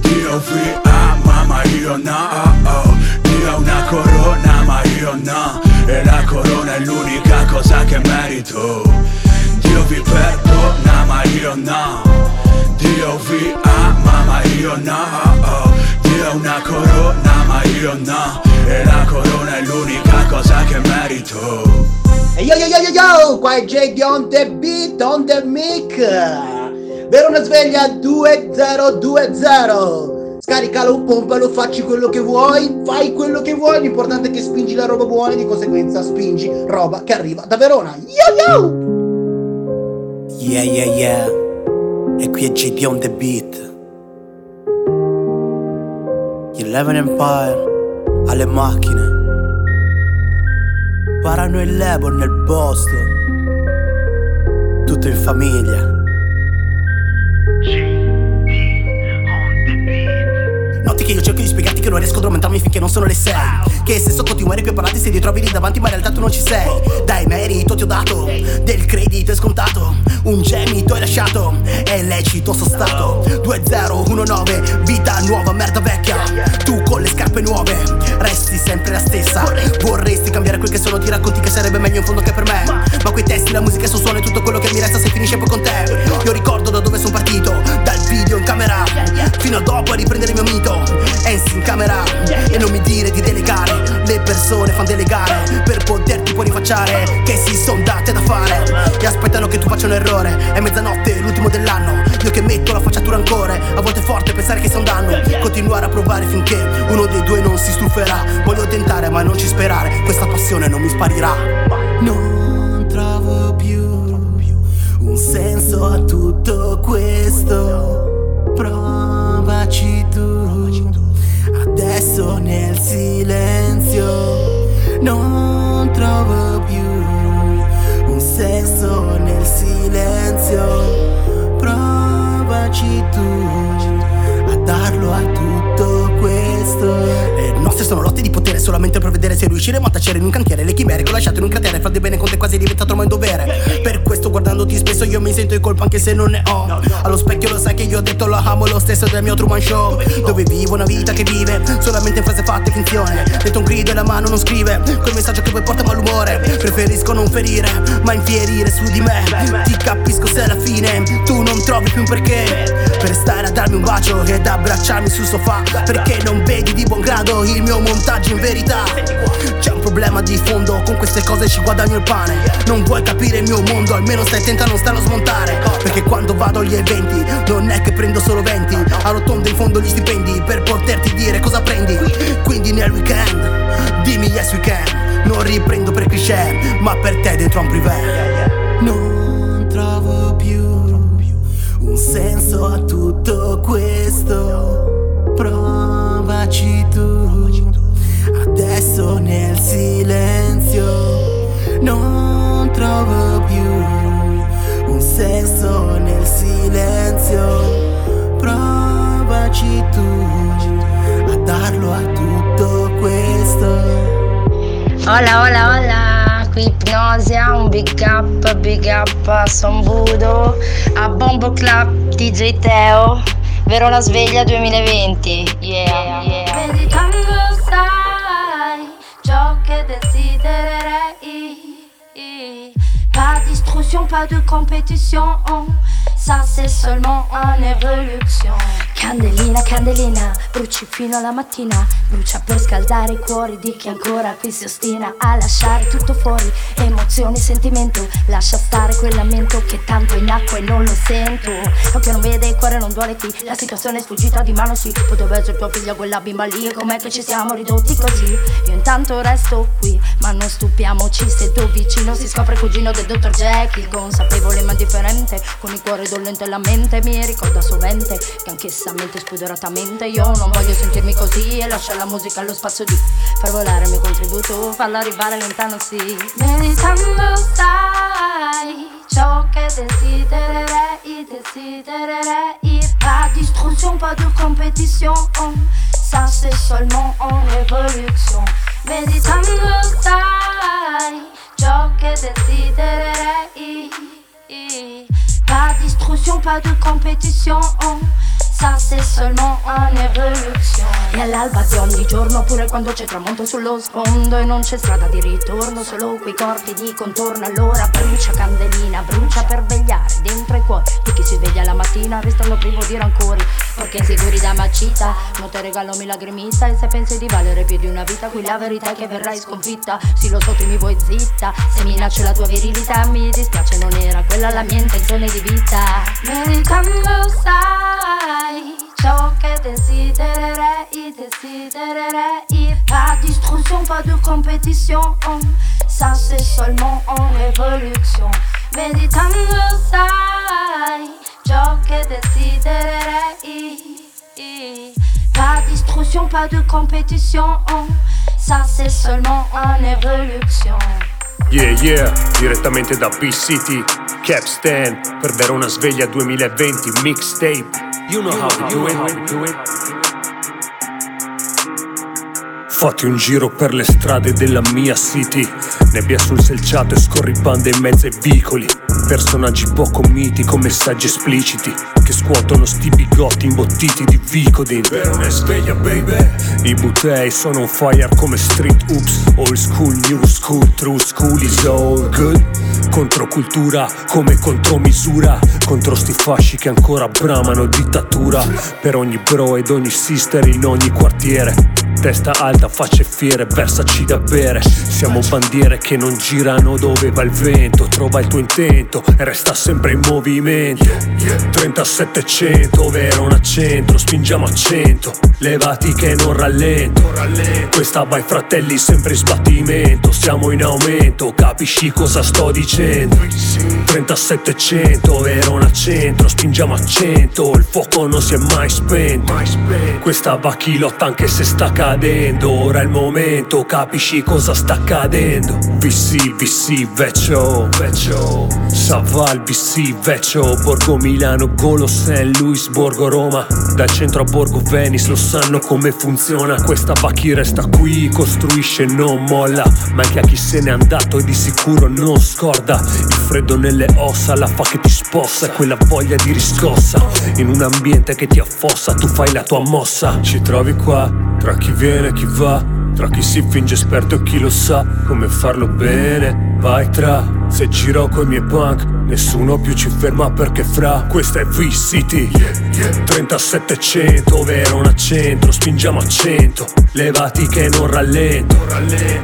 Dio vi ama ma io no. Oh, oh. Dio ha una corona ma io no. E la corona è l'unica cosa che merito. Dio vi perdona ma io no. Dio vi ama ma io no. oh, Ha una corona ma io no E la corona è l'unica cosa che merito E yo yo yo yo yo, qua è JD on the beat, on the mic Verona sveglia 2020 Scaricalo, pompalo, facci quello che vuoi, fai quello che vuoi L'importante è che spingi la roba buona e di conseguenza spingi roba che arriva da Verona Yo yo! Yeah, yeah, yeah. E qui è JD on the beat. Eleven Empire alle macchine. Parano il label nel posto. Tutto in famiglia. Noti non riesco a addormentarmi finché non sono le 6 Che se so continuare più parlati se ti trovi lì davanti ma in realtà tu non ci sei. Dai merito ti ho dato, del credito è scontato. Un gemito hai lasciato, è lecito sono stato. 2019, vita nuova, merda vecchia. Tu con le scarpe nuove, resti sempre la stessa. Vorresti cambiare quel che sono, ti racconti che sarebbe meglio rifacciare Che si son date da fare. E aspettano che tu faccia un errore È mezzanotte, l'ultimo dell'anno. Io che metto la facciatura ancora A volte è forte pensare che sia un danno. Continuare a provare finché Uno dei due non si stuferà. Voglio tentare ma non ci sperare Questa passione non mi sparirà. Non trovo più un senso a tutto questo. Provaci tu, adesso nel silenzio. Non trovo più un senso nel silenzio. Provaci tu a darlo a questo. Le nostre sono lotte di potere solamente per vedere se riusciremo a tacere in un cantiere le chimere che ho lasciato in un cratere. Fate bene con te quasi è diventato ormai un dovere. Per questo guardandoti spesso io mi sento in colpa anche se non ne ho. Allo specchio lo sai che io ho detto lo amo lo stesso del mio Truman Show. Dove vivo una vita che vive solamente in frasi fatte finzione. Detto un grido e la mano non scrive. Quel messaggio che poi porta malumore. Preferisco non ferire, ma infierire su di me. Ti capisco se alla fine tu non trovi più un perché. Per stare a darmi un bacio ed abbracciarmi sul sofà. Perché non vedi di buon grado il mio montaggio in verità. C'è un problema di fondo, con queste cose ci guadagno il pane. Non vuoi capire il mio mondo, almeno stai attenta a non a smontare. Perché quando vado agli eventi, non è che prendo solo 20. Arrotondo in fondo gli stipendi per poterti dire cosa prendi. Quindi nel weekend, dimmi yes we can. Non riprendo per cliché, ma per te dentro un privé. Non trovo più un senso a tutto questo. Provaci tu, adesso nel silenzio. Non trovo più un senso nel silenzio. Provaci tu a darlo a tutto questo. Hola, hola, hola, qui Ipnosia, un big up, big up a Sombudo, a Bombo Club, DJ Teo, Verona Sveglia 2020, yeah, yeah. Meditando sai ciò che desidererei. Pas d'instruction, pas de compétition. Ça c'est seulement une évolution. Candelina, candelina, bruci fino alla mattina, brucia per scaldare i cuori di chi ancora qui si ostina a lasciare tutto fuori, emozioni, sentimento, lascia stare quel lamento che tanto è in acqua e non lo sento. Occhio non vede, il cuore non duole qui, la situazione è sfuggita di mano, sì, poteva essere tua figlia quella bimba lì, com'è che ci siamo ridotti così? Io intanto resto qui, ma non stupiamoci se tu vicino si scopre il cugino del dottor Jekyll, consapevole ma indifferente, con il cuore dolente e la mente mi ricorda sovente che anch'essa mente spudoratamente io non voglio sentirmi così e lascio alla musica lo spazio di far volare il mio contributo, farla arrivare lontano sì. Meditando sai ciò che déciderai. Pas d'instruction, pas de compétition. Ça c'est seulement en évolution. Meditando stai, ciò che desidererei. Pas d'instruction, pas de compétition. C'est seulement en évolution. Nell'alba di ogni giorno, pure quando c'è tramonto sullo sfondo e non c'è strada di ritorno, solo quei corpi di contorno. Allora brucia candelina, brucia per vegliare dentro i cuori di chi si sveglia la mattina restando privo di rancori. Perché insicuri da macita, non te regalo mi lagrimita. E se pensi di valere più di una vita, qui la verità è che verrai sconfitta. Sì, lo so, tu mi vuoi zitta. Se minaccio la tua virilità, mi dispiace, non era quella la mia intenzione di vita. Meritando sai ciò che desidererei, desidererei. Pas d'instruction, pas de compétition. Ça c'est seulement en évolution. Meditando sai ciò che desidererei. Pas d'instruction, pas de compétition. Ça c'est seulement en évolution. Yeah, yeah, direttamente da B-City, Capstan, per Verona Sveglia 2020, mixtape. You know how to do it. Fatti un giro per le strade della mia city. Nebbia sul selciato e scorribande in mezzo ai vicoli. Personaggi poco miti con messaggi espliciti Che scuotono sti bigotti imbottiti di Vicodin Verona è sveglia baby. I butei sono on fire come street oops Old school, new school, true school is all good. Controcultura come contromisura. Contro sti fasci che ancora bramano dittatura. Per ogni bro ed ogni sister in ogni quartiere. Testa alta, facce fiere, versaci da bere. Siamo bandiere che non girano dove va il vento. Trova il tuo intento e resta sempre in movimento. 3700, vero un accento Spingiamo a 100, levati che non rallento. Questa vai fratelli sempre in sbattimento. Siamo in aumento, capisci cosa sto dicendo? 3700, vero un accento Spingiamo a 100, il fuoco non si è mai spento. Questa va chi lotta anche se sta cadendo Ora è il momento, capisci cosa sta accadendo. VC, VC, vecchio, vecchio. Saval, VC, vecchio. Borgo Milano, Golo, St. Louis, Borgo Roma. Dal centro a Borgo Venice lo sanno come funziona. Questa va chi resta qui, costruisce non molla. Ma anche a chi se n'è andato e di sicuro non scorda. Il freddo nelle ossa, la fa che ti spossa E quella voglia di riscossa. In un ambiente che ti affossa, tu fai la tua mossa. Ci trovi qua, tra chi viene e chi va uh, Tra chi si finge esperto e chi lo sa come farlo bene. Vai tra, se giro coi miei punk Nessuno più ci ferma perché fra. Questa è V-City. 3700, vero un accento Spingiamo a 100 Levati che non rallento.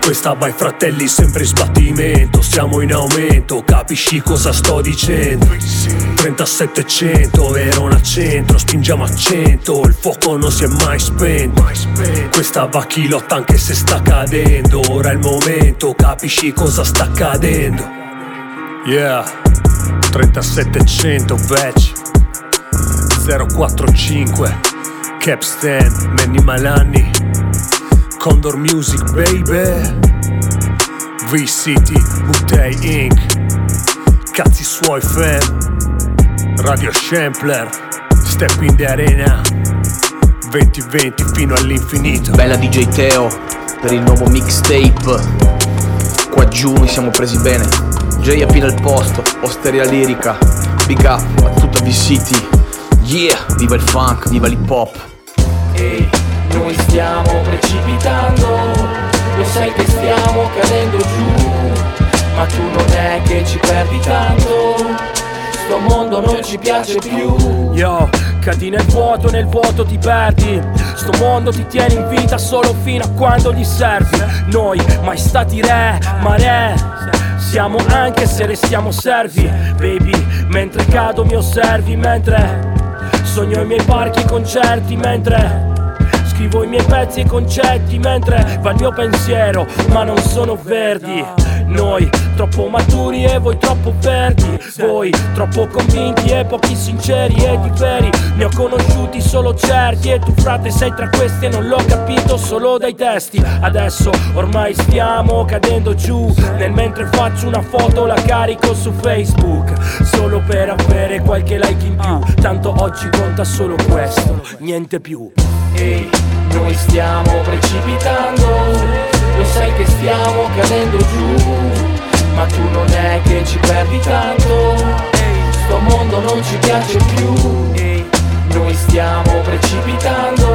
Questa vai fratelli sempre in sbattimento. Siamo in aumento, capisci cosa sto dicendo? 3700, vero un accento Spingiamo a 100 Il fuoco non si è mai spento. Questa va chi lotta anche se sta cadendo. Ora è il momento, capisci cosa sta accadendo. Yeah. 3700 batch 045 Capstan Manny Malani. Condor Music baby. V-City Butei Inc. Cazzi suoi fam. Radio Shampler Step in the arena 2020 fino all'infinito Bella DJ Teo per il nuovo mixtape. Qua giù noi siamo presi bene. Jay appena al posto, osteria lirica. Big up a tutta V-City. Yeah, viva il funk, viva l'hip hop. Ehi, noi stiamo precipitando, lo sai che stiamo cadendo giù, ma tu non è che ci perdi tanto, sto mondo non ci piace più. Yo, cadi nel vuoto, nel vuoto ti perdi. Sto mondo ti tiene in vita solo fino a quando gli servi. Noi, mai stati re, ma re. Siamo anche se restiamo servi, baby. Mentre cado mi osservi, mentre sogno i miei parchi e concerti, mentre Scrivo i miei pezzi e concetti mentre va il mio pensiero, ma non sono verdi. Noi troppo maturi e voi troppo verdi Voi troppo convinti e pochi sinceri e di veri Ne ho conosciuti solo certi E tu frate sei tra questi e non l'ho capito solo dai testi. Adesso ormai stiamo cadendo giù. Nel mentre faccio una foto la carico su Facebook. Solo per avere qualche like in più. Tanto oggi conta solo questo, niente più. Ehi, noi stiamo precipitando Lo sai che stiamo cadendo giù Ma tu non è che ci perdi tanto. Sto mondo non ci piace più Noi stiamo precipitando.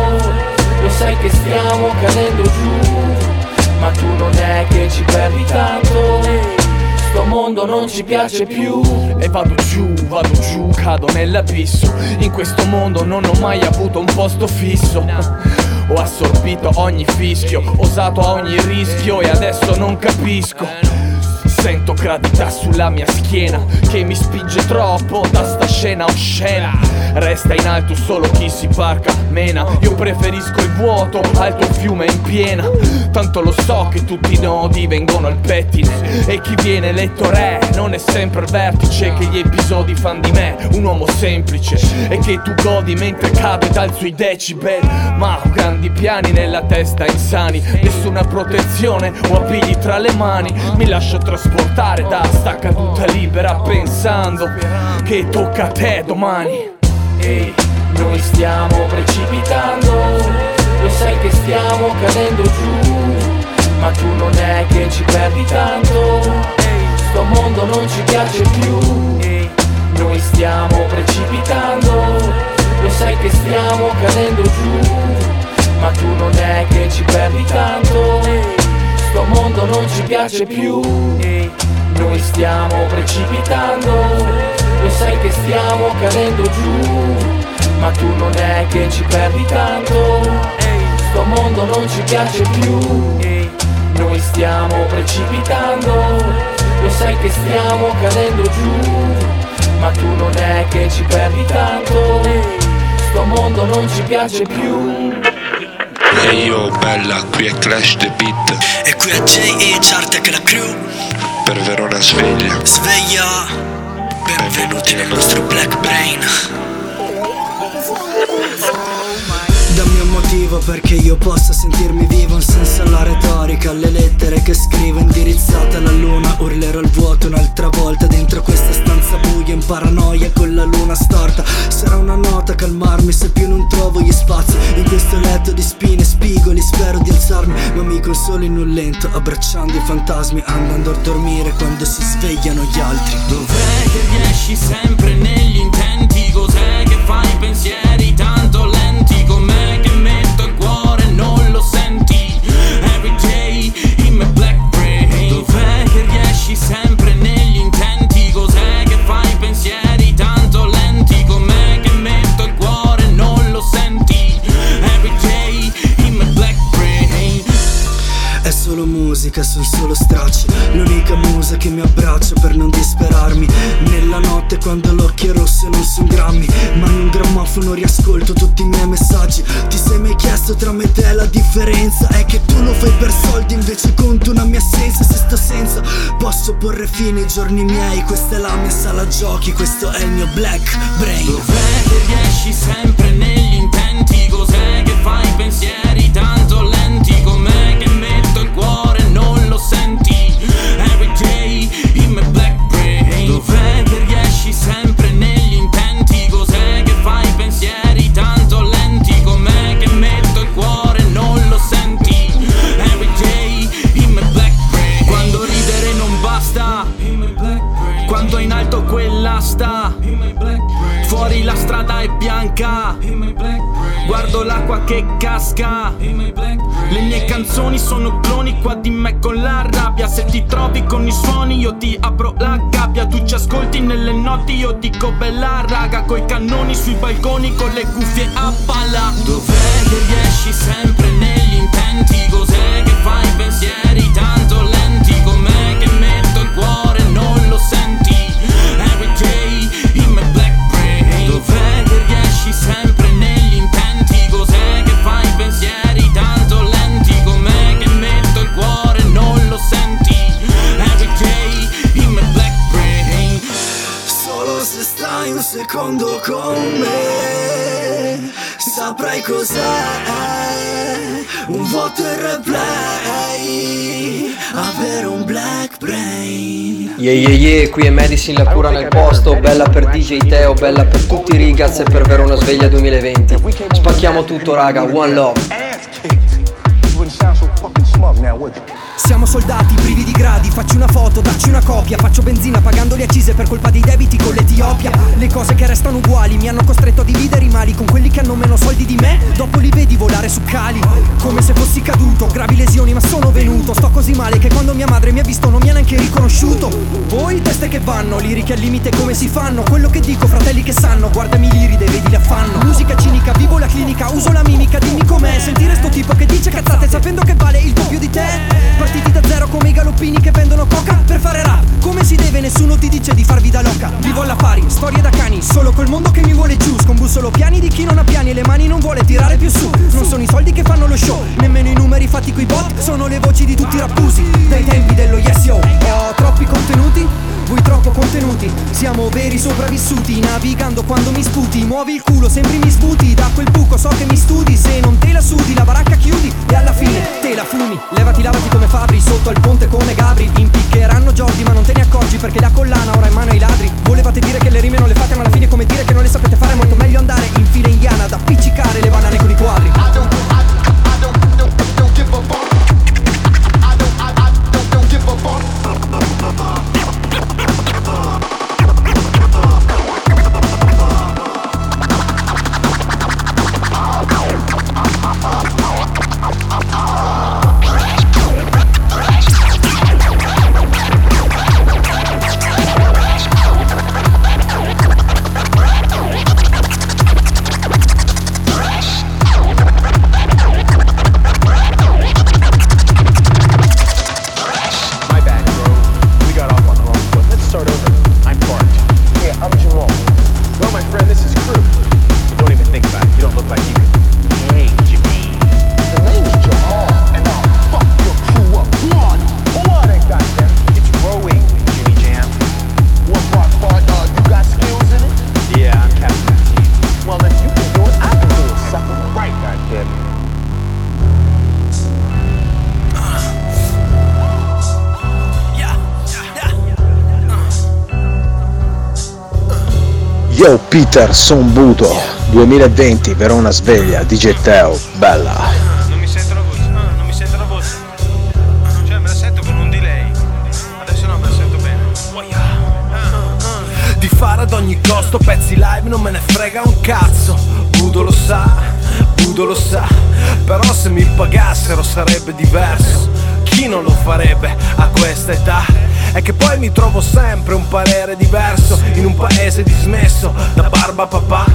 Lo sai che stiamo cadendo giù Ma tu non è che ci perdi tanto. Sto mondo non ci piace più. E vado giù, vado giù, cado nell'abisso. In questo mondo non ho mai avuto un posto fisso Ho assorbito ogni fischio, osato a ogni rischio e adesso non capisco Sento gravità sulla mia schiena Che mi spinge troppo da sta scena oscena. Resta in alto solo chi si parca mena. Io preferisco il vuoto al tuo fiume in piena. Tanto lo so che tutti i nodi vengono al pettine. E chi viene eletto re non è sempre il vertice Che gli episodi fan di me un uomo semplice. E che tu godi mentre cade dal sui decibel. Ma ho grandi piani nella testa insani. Nessuna protezione o appigli tra le mani. Mi lascio trasportare da sta caduta libera Pensando che tocca a te domani. Ehi, noi stiamo precipitando Lo sai che stiamo cadendo giù Ma tu non è che ci perdi tanto. Sto mondo non ci piace più. Noi stiamo precipitando Lo sai che stiamo cadendo giù Ma tu non è che ci perdi tanto Mondo non ci piace più. Noi stiamo precipitando. Lo sai che stiamo cadendo giù Ma tu non è che ci perdi tanto. Sto mondo non ci piace più. Noi stiamo precipitando. Lo sai che stiamo cadendo giù Ma tu non è che ci perdi tanto. Sto mondo non ci piace più Ehi yo bella, qui è Clash the Beat. E qui è J.E. Chartek la crew. Per Verona sveglia. Sveglia. Benvenuti nel nostro Black Brain motivo perché io possa sentirmi vivo Un senso alla retorica, alle lettere che scrivo Indirizzate alla luna, urlerò al vuoto un'altra volta Dentro questa stanza buia in paranoia con la luna storta. Sarà una nota calmarmi se più non trovo gli spazi. In questo letto di spine e spigoli spero di alzarmi. Ma mi consolo in un lento, abbracciando i fantasmi Andando a dormire quando si svegliano gli altri. Dov'è che riesci sempre negli intenti? Cos'è che fai pensieri? Tanto musica, sono solo stracci L'unica musa che mi abbraccia per non disperarmi. Nella notte quando l'occhio è rosso non son grammi. Ma in un grammofono riascolto tutti i miei messaggi. Ti sei mai chiesto tra me e te la differenza? È che tu lo fai per soldi invece conto una mia assenza. Se sto senza posso porre fine ai giorni miei. Questa è la mia sala giochi, questo è il mio black brain. Dov'è che riesci sempre negli intenti? Cos'è che fai? Pensieri tanto lenti? Com'è che l'acqua che casca. Le mie canzoni sono cloni qua di me con la rabbia. Se ti trovi con i suoni io ti apro la gabbia. Tu ci ascolti nelle notti io dico bella raga. Coi cannoni sui balconi con le cuffie a palla. Dov'è che riesci sempre negli qui è Medicine la cura nel posto Bella per DJ Teo, bella per tutti i rigaz e per Verona Sveglia 2020 Spacchiamo tutto raga, one love soldati, privi di gradi, facci una foto, dacci una copia Faccio benzina pagando le accise per colpa dei debiti con l'Etiopia. Le cose che restano uguali mi hanno costretto a dividere i mali Con quelli che hanno meno soldi di me, dopo li vedi volare su cali Come se fossi caduto, gravi lesioni ma sono venuto. Sto così male che quando mia madre mi ha visto non mi ha neanche riconosciuto. Voi teste che vanno, liriche al limite come si fanno? Quello che dico, fratelli che sanno, guardami l'iride, vedi l'affanno Musica cinica, vivo la clinica, uso la mimica, dimmi com'è. Sentire sto tipo che dice cazzate sapendo che vale il doppio di te. Partiti da zero come i galoppini che vendono coca Per fare rap, come si deve, nessuno ti dice di farvi da loca. Vivo all'affari, storie da cani, solo col mondo che mi vuole giù. Scombussolo piani di chi non ha piani e le mani non vuole tirare più su. Non sono i soldi che fanno lo show, nemmeno i numeri fatti coi bot. Sono le voci di tutti i rappusi, dai tempi dello yes yo. Ho troppi contenuti? Voi troppo contenuti, siamo veri sopravvissuti Navigando quando mi sputi, muovi il culo, sembri mi sputi. Da quel buco so che mi studi, se non te la sudi La baracca chiudi e alla fine te la fumi. Levati, lavati come Fabri, sotto al ponte come Gabri. Impiccheranno Jordi ma non te ne accorgi perché la collana ora è in mano ai ladri. Volevate dire che le rime non le fate ma alla fine come dire che non le sapete fare. È molto meglio andare in fila indiana ad appiccicare le banane con i quadri. My Peter, son Budo 2020, Verona sveglia, DJ Teo, bella Non mi sento la voce, ah, non mi sento la voce. Cioè me la sento con un delay. Adesso no, me la sento bene. Di fare ad ogni costo pezzi live non me ne frega un cazzo Budo lo sa, Budo lo sa Però se mi pagassero sarebbe diverso Chi non lo farebbe a questa età? È che poi mi trovo sempre un parere diverso In un paese dismesso da barba papà.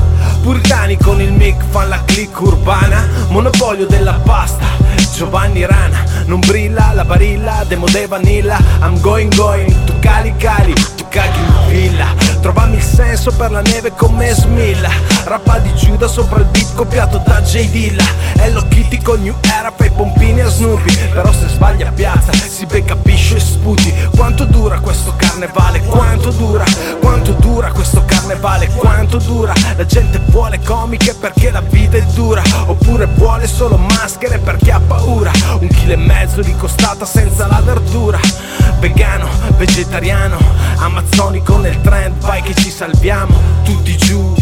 Puritani con il mic fan la click urbana Monopolio della pasta Giovanni Rana. Non brilla la barilla Demo de vanilla I'm going going Tu cali cali caghi in villa Trovami il senso per la neve come Smilla Rappa di Giuda sopra il beat copiato da J Dilla Hello Kitty con New Era fai pompini a Snoopy Però se sbaglia piazza si becca piscio e sputi Quanto dura questo carnevale? Quanto dura? Quanto dura questo carnevale? Quanto dura? La gente vuole comiche perché la vita è dura Oppure vuole solo maschere perché ha paura Un chilo e mezzo di costata senza la verdura Vegano, vegetariano, amazzonico nel trend Vai che ci salviamo, tutti giù,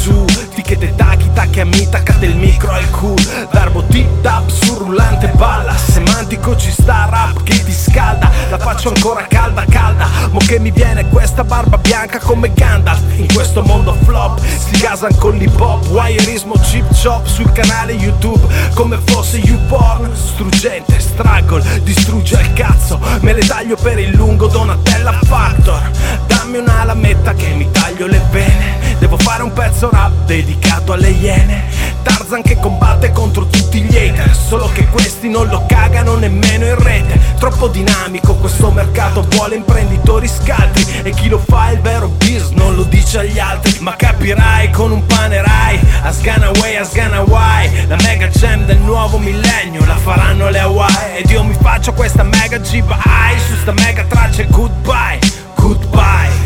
su Tichete tacchi, tacchi a mi, taccate il micro al cool Verbo tip tap sul rullante balla Semantico ci sta rap che ti scalda. La faccio ancora calda calda Mo che mi viene questa barba bianca come Gandalf. In questo mondo flop si gasan con l'hip hop Wireismo chip chop sul canale YouTube. Come fosse YouPorn Struggente, struggle, distrugge il cazzo. Me le taglio per il lungo Donatella Factor. Dammi una lametta che mi taglio le vene Devo fare un pezzo rap dedicato alle iene. Tarzan che combatte contro tutti gli hater. Solo che questi non lo cagano nemmeno in rete. Troppo dinamico questo mercato vuole imprenditori scaltri. E chi lo fa è il vero biz non lo dice agli altri. Ma capirai con un panerai Asgana away, Asgana why. La mega jam del nuovo millennio La faranno le Hawaii. Ed io mi faccio questa mega G-Bye Su sta mega traccia goodbye Goodbye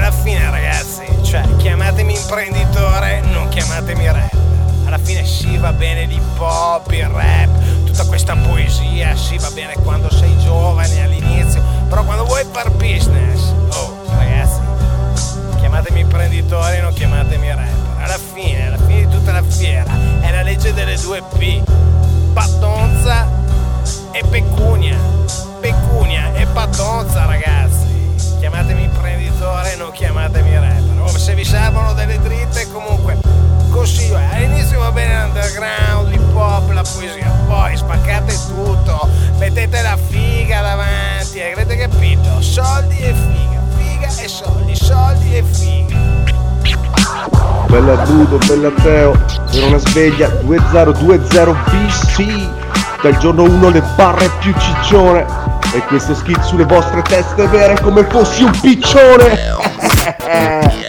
alla fine ragazzi, cioè chiamatemi imprenditore, non chiamatemi rap. Alla fine sì va bene di pop, il rap, tutta questa poesia, sì va bene quando sei giovane all'inizio, però quando vuoi far business, oh ragazzi, chiamatemi imprenditore, non chiamatemi rap. Alla fine, alla fine di tutta la fiera, è la legge delle due P, pattonza e pecunia. Pecunia e pattonza ragazzi. Chiamatemi imprenditore, non chiamatemi rapper. Oh, se vi servono delle dritte, comunque, consiglio è all'inizio va bene l'underground, l'hip hop, la poesia, poi spaccate tutto, mettete la figa davanti, avete capito? Soldi e figa, figa e soldi, soldi e figa. Bella Budo, bella Teo, era una sveglia 2020 BC Dal giorno 1 le barre più ciccione E questo skit sulle vostre teste vere come fossi un piccione [laughs]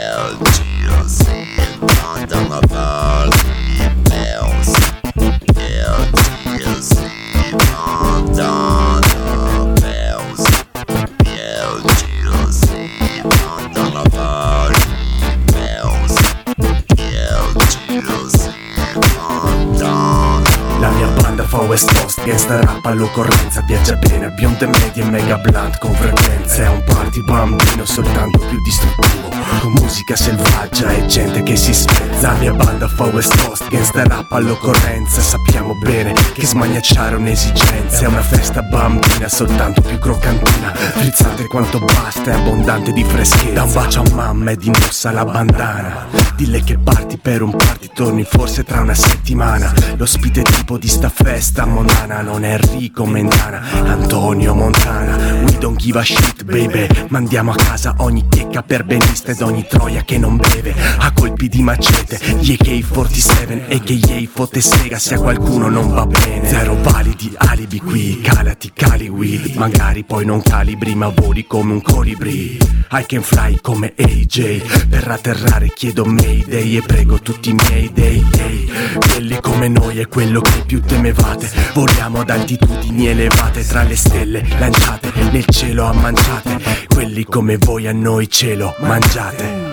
all'occorrenza Viaggia bene, bionde medie e mega blunt con frequenza. È un party bambino soltanto più distruttivo Musica selvaggia e gente che si spezza. La mia banda fa West Coast, gangsta rap all'occorrenza. Sappiamo bene che smagnacciare è un'esigenza. È una festa bambina soltanto più croccantina Frizzante quanto basta, è abbondante di freschezza. Da un bacio a mamma e di mossa la bandana. Dille che parti per un party, torni forse tra una settimana. L'ospite tipo di sta festa mondana Non è Enrico Mentana, Antonio Montana. We don't give a shit baby. Mandiamo a casa ogni checca per benista ed ogni troia che non beve A colpi di macete, gli AK-47 A.K.A. fotte sega se a qualcuno non va bene. Zero validi alibi qui, calati cali weed Magari poi non calibri ma voli come un colibri. I can fly come AJ Per atterrare chiedo Mayday e prego tutti i miei dei dei Quelli come noi è quello che più temevate. Voliamo ad altitudini elevate tra le stelle lanciate Nel cielo a manciate Quelli come voi a noi cielo mangiate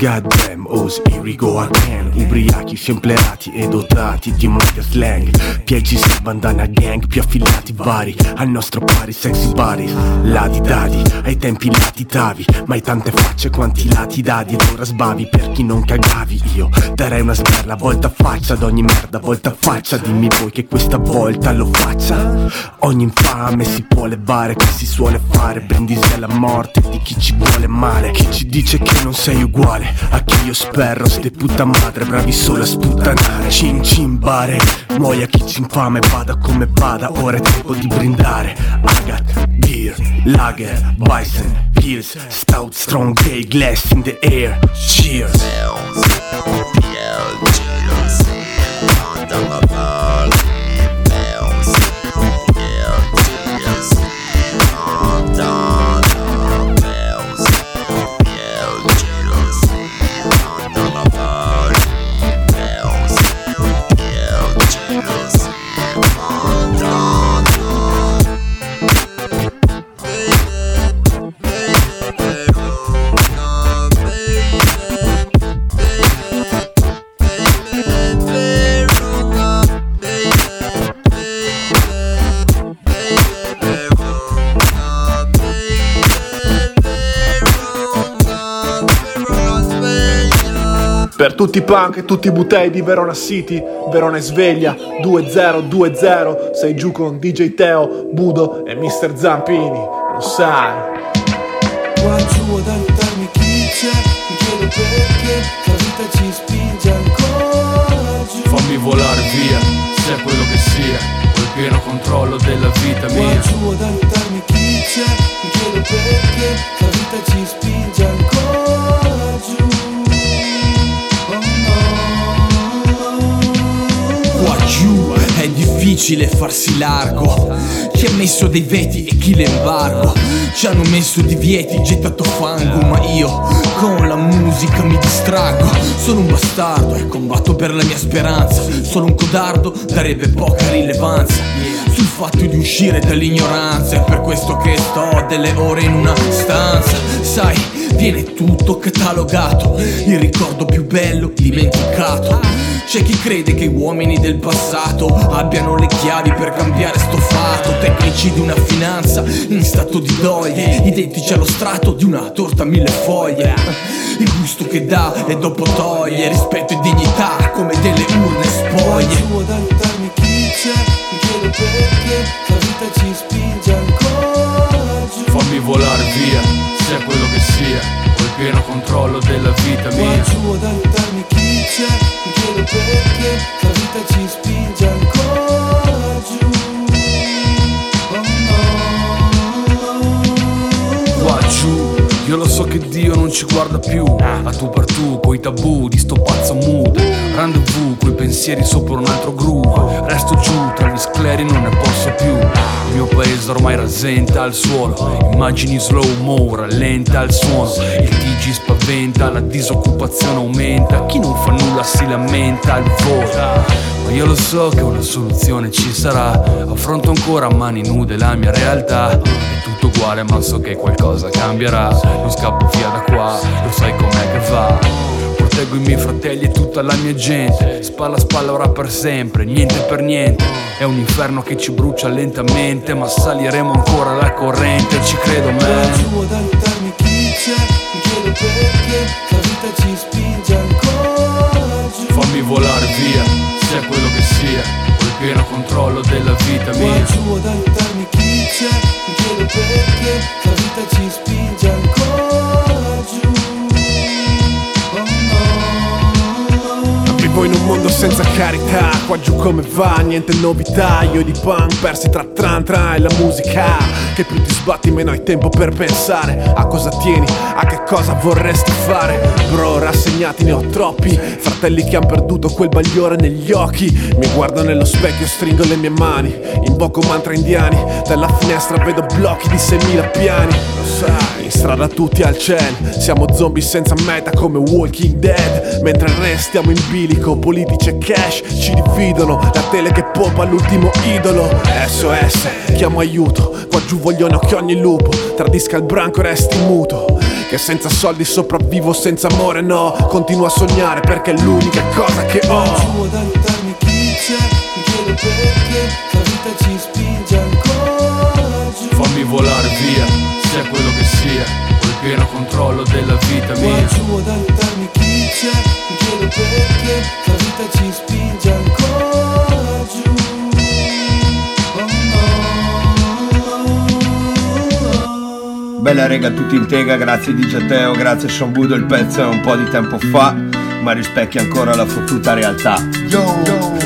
Goddamn, Oz, here we go again Ubriachi, semplerati e dotati di media slang. PLGC, bandana gang, più affiliati vari. Al nostro pari, sexy bodies Ladi dadi, ai tempi latitavi Mai tante facce quanti lati dadi Ed ora sbavi. Per chi non cagavi Io darei una sberla, volta faccia ad ogni merda Volta faccia, dimmi voi che questa volta lo faccia. Ogni infame si può levare, che si suole fare. Brindisi alla morte di chi ci vuole male. Chi ci dice che non sei uguale a chi io sperro Ste puta madre, bravi solo a sputtanare Cin bare, muoia chi ci infame Vada come vada, ora è tempo di brindare Agat, beer, lager, bison, pills Stout, strong, gay, glass in the air Cheers Per tutti i punk e tutti i butei di Verona City, Verona è sveglia 2020, sei giù con DJ Teo, Budo e Mr. Zampini, lo sai. Qua giù ad aiutarmi chi c'è Mi chiedo perché la vita ci spinge ancora giù Fammi volare via, sia quello che sia, ho il pieno controllo della vita Qua mia. giù ad aiutarmi chi c'è Mi chiedo perché la vita ci spinge ancora difficile farsi largo. Chi ha messo dei veti e chi l'embargo? Ci hanno messo divieti, gettato fango Ma io con la musica mi distraggo. Sono un bastardo e combatto per la mia speranza. Solo un codardo darebbe poca rilevanza. Sul fatto di uscire dall'ignoranza È per questo che sto delle ore in una stanza. Sai, viene tutto catalogato Il ricordo più bello dimenticato. C'è chi crede che gli uomini del passato abbiano le chiavi per cambiare sto fatto Tecnici di una finanza in stato di doglie Identici allo strato di una torta a mille foglie. Il gusto che dà e dopo toglie Rispetto e dignità come delle urne spoglie. Perché la vita ci spinge ancora giù. Fammi volare via, sia quello che sia Ho il pieno controllo della vita Qua mia giù ad aiutarmi chi c'è? Mi chiedo perché la vita ci spinge ancora giù. Qua giù, io lo so che Dio non ci guarda più. A tu per tu, coi tabù di sto pazzo mood. Rendezvous, coi pensieri sopra un altro groove. Resto giù, tra gli scleri non ne posso più. Il mio paese ormai rasenta al suolo. Immagini slow mo, rallenta il suono. Il TG spaventa, la disoccupazione aumenta. Chi non fa nulla si lamenta al volo. Ma io lo so che una soluzione ci sarà. Affronto ancora a mani nude la mia realtà. È tutto uguale ma so che qualcosa cambierà Non scappo via da qua, lo sai com'è che va. Proteggo i miei fratelli e tutta la mia gente. Spalla a spalla ora per sempre, niente per niente. È un inferno che ci brucia lentamente Ma saliremo ancora la corrente, ci credo Qua man giù ad aiutarmi chi c'è Mi chiedo perché la vita ci spinge ancora giù. Fammi volare via, sia quello che sia Ho il pieno controllo della vita mia. Giù ad aiutarmi chi c'è Mi chiedo perché la vita ci spinge mondo senza carità, qua giù come va, niente novità. Io di punk persi tra tran tran e la musica. Che più ti sbatti meno hai tempo per pensare A cosa tieni, a che cosa vorresti fare. Bro, rassegnati ne ho troppi. Fratelli che han perduto quel bagliore negli occhi. Mi guardo nello specchio, stringo le mie mani. Invoco mantra indiani. Dalla finestra vedo blocchi di 6.000 piani. Lo sai, in strada tutti al cielo Siamo zombie senza meta come Walking Dead. Mentre restiamo in bilico, politici e cash Ci dividono, la tele che pompa l'ultimo idolo. SOS, chiamo aiuto Qua giù vogliono che ogni lupo Tradisca il branco e resti muto. Che senza soldi sopravvivo senza amore no. Continuo a sognare perché è l'unica cosa che ho. Giù ad aiutarmi chi c'è Mi chiedo perché la vita ci spinge ancora giù. Fammi volare via, sia quello che sia Ho il pieno controllo della vita Qua mia. Giù ad aiutarmi perché la vita ci spinge ancora giù Bella rega tutti in tega, grazie di Teo, grazie Sean Budo, il pezzo è un po' di tempo fa, ma rispecchia ancora la fottuta realtà. Yo, yo.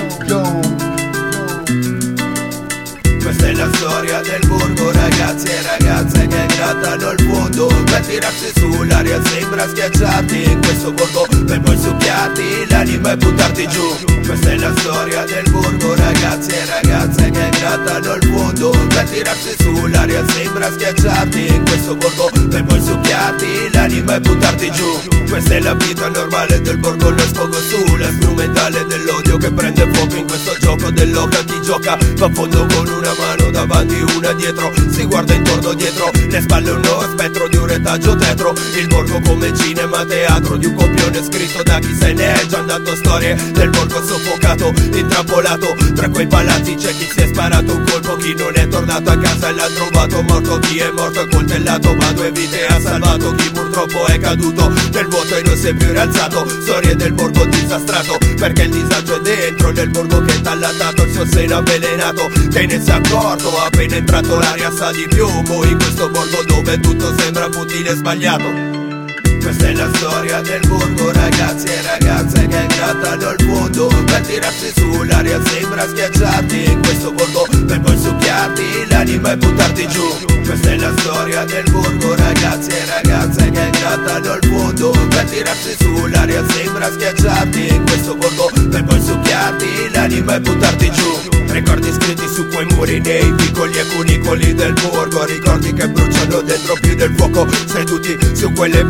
Grattano il fondo Per tirarsi sull'aria sembra schiacciati In questo borgo per poi succhiarti L'anima e buttarti giù. Questa è la storia del borgo Ragazzi e ragazze che grattano il fondo Per tirarsi sull'aria sembra schiacciarti In questo borgo per poi succhiarti L'anima e buttarti giù. Questa è la vita normale del borgo Lo sfogo sulla strumentale dell'odio Che prende fuoco in questo gioco dell'oca Chi gioca va a fondo con una mano davanti una dietro Si guarda intorno dietro Le spalle uno spettro di un retaggio tetro. Il borgo come cinema teatro Di un copione scritto da chi se ne è già andato. Storie del borgo soffocato Intrappolato. Tra quei palazzi C'è chi si è sparato un colpo Chi non è tornato a casa e l'ha trovato morto. Chi è morto accoltellato ma due vite ha salvato. Chi purtroppo è caduto nel vuoto e non si è più rialzato. Storie del borgo disastrato Perché il disagio è dentro nel borgo che t'ha allattato Il suo seno avvelenato Te ne sei accorto appena entrato l'aria sa di piombo In questo borgo dove tutto sembra futile e sbagliato questa è la storia del borgo, ragazzi e ragazze che grattano il fondo Per tirarsi sull'aria sembra schiacciarti In questo borgo per poi succhiarti l'anima e buttarti giù. Questa è la storia del borgo, ragazzi e ragazze che grattano il fondo Per tirarsi sull'aria sembra schiacciarti In questo borgo per poi succhiarti l'anima e buttarti giù. Ricordi scritti su quei muri nei piccoli e cunicoli del borgo Ricordi che bruciano dentro più del fuoco Seduti su quelle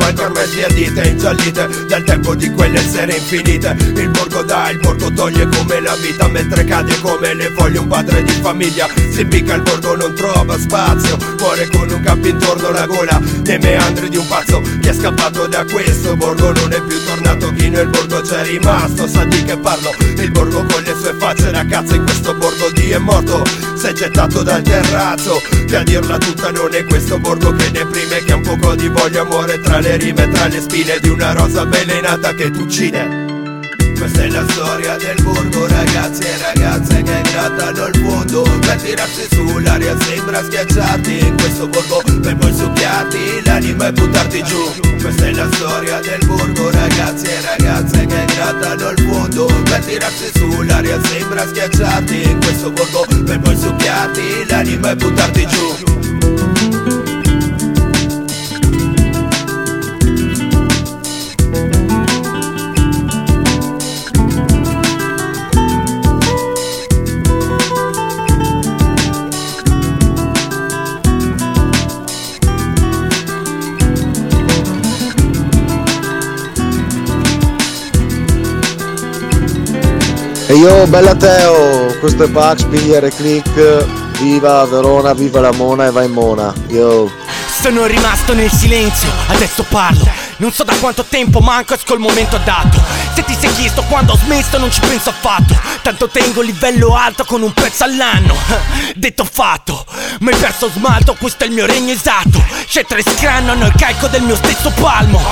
ormai sbiadite Ingiallite dal tempo di quelle sere infinite. Il borgo dà, il borgo toglie come la vita Mentre cade come le foglie un padre di famiglia. Si impicca il borgo non trova spazio Muore con un capo intorno alla gola. Nei meandri di un pazzo che è scappato da questo borgo Non è più tornato chi nel borgo c'è rimasto. Sa di che parlo, il borgo con le sue facce La cazzo in questo borgo di è morto. È gettato dal terrazzo Che a dirla tutta non è questo borgo che deprime Che ha un poco di voglia muore tra le rime Tra le spine di una rosa avvelenata che t'uccide questa è la storia del borgo ragazzi e ragazze che grattano il fondo Per tirarsi sull'aria sembra schiacciarti. In questo borgo Per poi succhiarti l'anima e buttarti giù. Questa è la storia del borgo ragazzi e ragazze che grattano il fondo Per tirarsi sull'aria sembra schiacciarti. In questo borgo Per poi succhiarti l'anima e buttarti giù E io, bella Teo, questo è Pax, Pigliere Click, viva Verona, viva la Mona e vai in Mona. Yo. Sono rimasto nel silenzio, adesso parlo. Non so da quanto tempo manco esco il momento adatto. Se ti sei chiesto quando ho smesso non ci penso affatto. Tanto tengo livello alto con un pezzo all'anno. [laughs] Detto fatto, ma hai perso smalto, questo è il mio regno esatto. C'è tre scranno, hanno il calco del mio stesso palmo.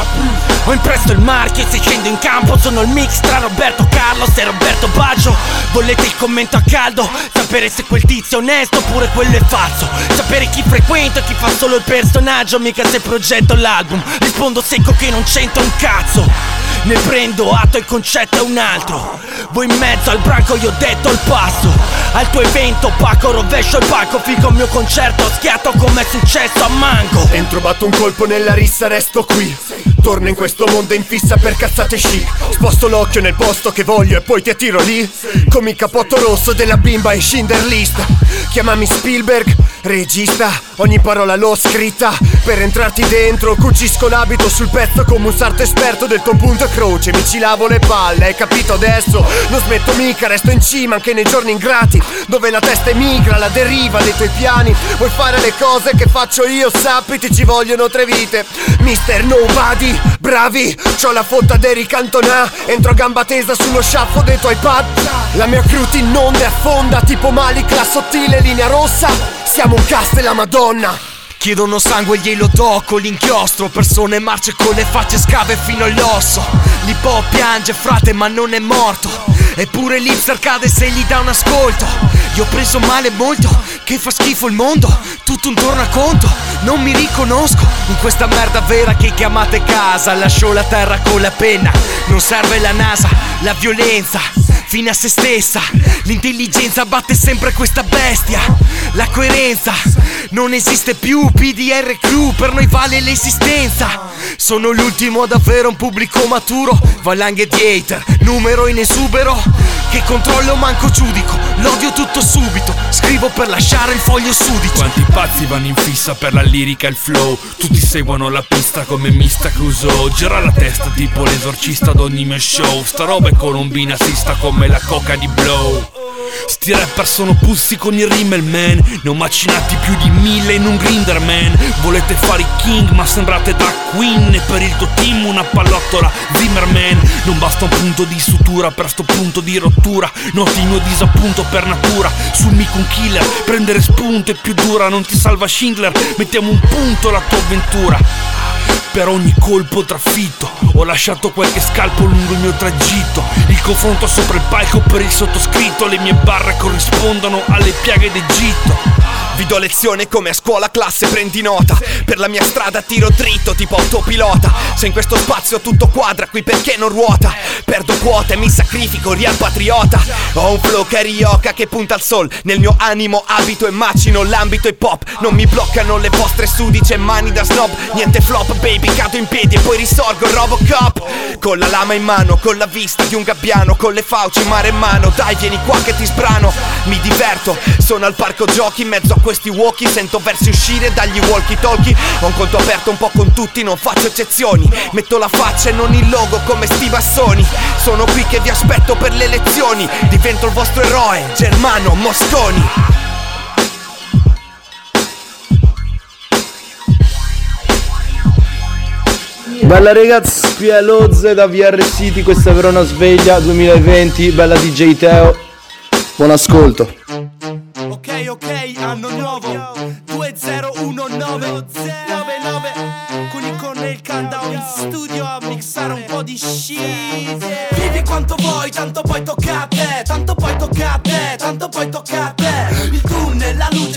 Ho impresso il marchio e se scendo in campo sono il mix tra Roberto Carlos e Roberto Baggio. Volete il commento a caldo? Sapere se quel tizio è onesto oppure quello è falso. Sapere chi frequento e chi fa solo il personaggio, mica se progetto l'album. Rispondo secco che non c'entra un cazzo. Ne prendo atto, il concetto è un altro. Voi in mezzo al branco io ho detto il passo. Al tuo evento Paco rovescio il palco, fico il mio concerto, schiatto come è successo a Mango. Entro, batto un colpo nella rissa, resto qui. Torno in questo mondo in fissa per cazzate chic. Sposto l'occhio nel posto che voglio e poi ti attiro lì. Come il capotto rosso della bimba in Schindler List. Chiamami Spielberg, regista. Ogni parola l'ho scritta. Per entrarti dentro, cucisco l'abito sul pezzo come un sarto esperto del tuo punto croce. Mi ci lavo le palle, hai capito adesso? Non smetto mica, resto in cima anche nei giorni ingrati. Dove la testa emigra, la deriva dei tuoi piani. Vuoi fare le cose che faccio io, sappiti, ci vogliono tre vite. Mister Nobody, bravi, c'ho la fotta d'Eric Cantona. Entro a gamba tesa sullo sciaffo dei tuoi pad. La mia crew ti inonda e affonda, tipo Malik, la sottile linea rossa. Siamo un cast e la Madonna. Chiedono sangue glielo con l'inchiostro. Persone marce con le facce scave fino all'osso. L'Hip piange frate ma non è morto. Eppure l'hipster cade se gli dà un ascolto. Io ho preso male molto Che fa schifo il mondo. Tutto un tornaconto Non mi riconosco. In questa merda vera che chiamate casa Lascio la terra con la penna. Non serve la NASA La violenza Fine a se stessa. L'intelligenza batte sempre questa bestia. La coerenza Non esiste più PDR crew Per noi vale l'esistenza. Sono l'ultimo ad avere un pubblico maturo. Valanghe di hater Numero in esubero. Che controllo manco giudico L'odio tutto subito. Scrivo per lasciare il foglio sudicio. Quanti pazzi vanno in fissa per la lirica e il flow? Tutti seguono la pista come Mista Crusoe Gira la testa tipo l'esorcista ad ogni mio show. Sta roba è colombina sista come la coca di Blow Sti rapper sono pussi con il rimmel man Ne ho macinati più di mille in un grinder man Volete fare i king ma sembrate da queen. E per il tuo team una pallottola Zimmerman. Non basta un punto di sutura per sto punto di rottura. Noti il mio disappunto per natura. Sul mico un killer Prendere spunto è più dura. Non ti salva Schindler Mettiamo un punto alla tua avventura per ogni colpo trafitto. Ho lasciato qualche scalpo lungo il mio tragitto. Il confronto sopra il palco per il sottoscritto. Le mie barre corrispondono alle piaghe d'Egitto. Vi do lezione come a scuola classe prendi nota. Per la mia strada tiro dritto tipo autopilota. Se in questo spazio tutto quadra qui perché non ruota? Perdo quote, mi sacrifico, real patriota. Ho un flow carioca che punta al sol. Nel mio animo abito e macino l'ambito hip hop. Non mi bloccano le vostre sudice mani da snob. Niente flop baby, cado in piedi e poi risorgo Robocop. Con la lama in mano, con la vista di un gabbiano con le fauci mare in mano. Dai vieni qua che ti sbrano Mi diverto, sono al parco giochi In mezzo a questi walkie. Sento versi uscire dagli walkie talkie. Ho un conto aperto un po' con tutti Non faccio eccezioni. Metto la faccia e non il logo come sti bassoni Sono qui che vi aspetto per le elezioni Divento il vostro eroe Germano Mosconi Bella ragazzi, qui è Lozze da VR City, questa è Verona Sveglia 2020, bella DJ Teo, buon ascolto. Ok, ok, anno nuovo. 2019 99 Con il con il countdown in studio a mixare un po' di shit. Vivi quanto vuoi, tanto poi tocca a te Tanto poi tocca a te, tanto poi tocca a te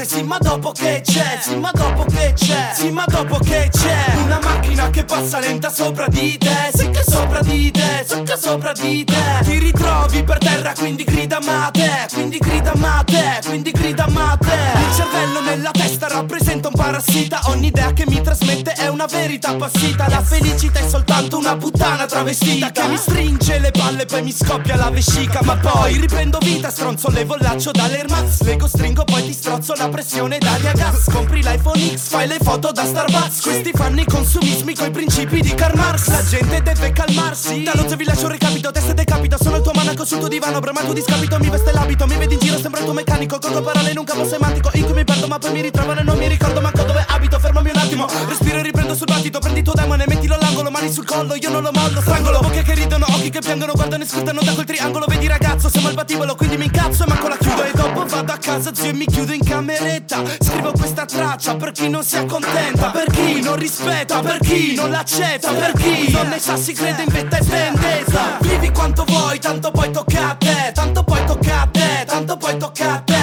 sì ma dopo che c'è? Sì ma dopo che c'è, sì ma dopo che c'è? Una macchina che passa lenta sopra di te. Che sopra di te, che sopra di te. Ti ritrovi per terra quindi grida mate Quindi grida mate, quindi grida mate Il cervello nella testa rappresenta un parassita. Ogni idea che mi trasmette è una verità passita La felicità è soltanto una puttana travestita Che mi stringe le palle poi mi scoppia la vescica. Ma poi riprendo vita, stronzo levo il laccio dall'Air Max Lego stringo poi ti strozzo la pressione d'aria gas Compri l'iPhone X, fai le foto da Starbucks. Questi fanno i consumismi coi principi di Karl Marx. La gente deve calmarsi. Dallo zio vi lascio un recapito, testa decapito. Sono il tuo manaco sul tuo divano, bramato discapito Mi veste l'abito, mi vedi in giro, sembra il tuo meccanico. Conto parole in un capo semantico. In cui mi perdo ma poi mi ritrovano e non mi ricordo manco dove abito. Fermami un attimo, respiro e riprendo sul battito Prendi tuo demone, mettilo all'angolo, mani sul collo Io non lo mollo, strangolo. Bocche che ridono, occhi che piangono Guardano e scrutano da quel triangolo. Vedi ragazzo, siamo al battibolo Quindi mi incazzo e manco la chiudo. E dopo vado a casa zio e mi chiudo in cameretta. Scrivo questa traccia per chi non si accontenta Per chi non rispetta, per chi non l'accetta Per chi non ne sa si crede in vetta e vendetta Vivi quanto vuoi, tanto poi tocca a te Tanto poi tocca a te, tanto poi tocca a te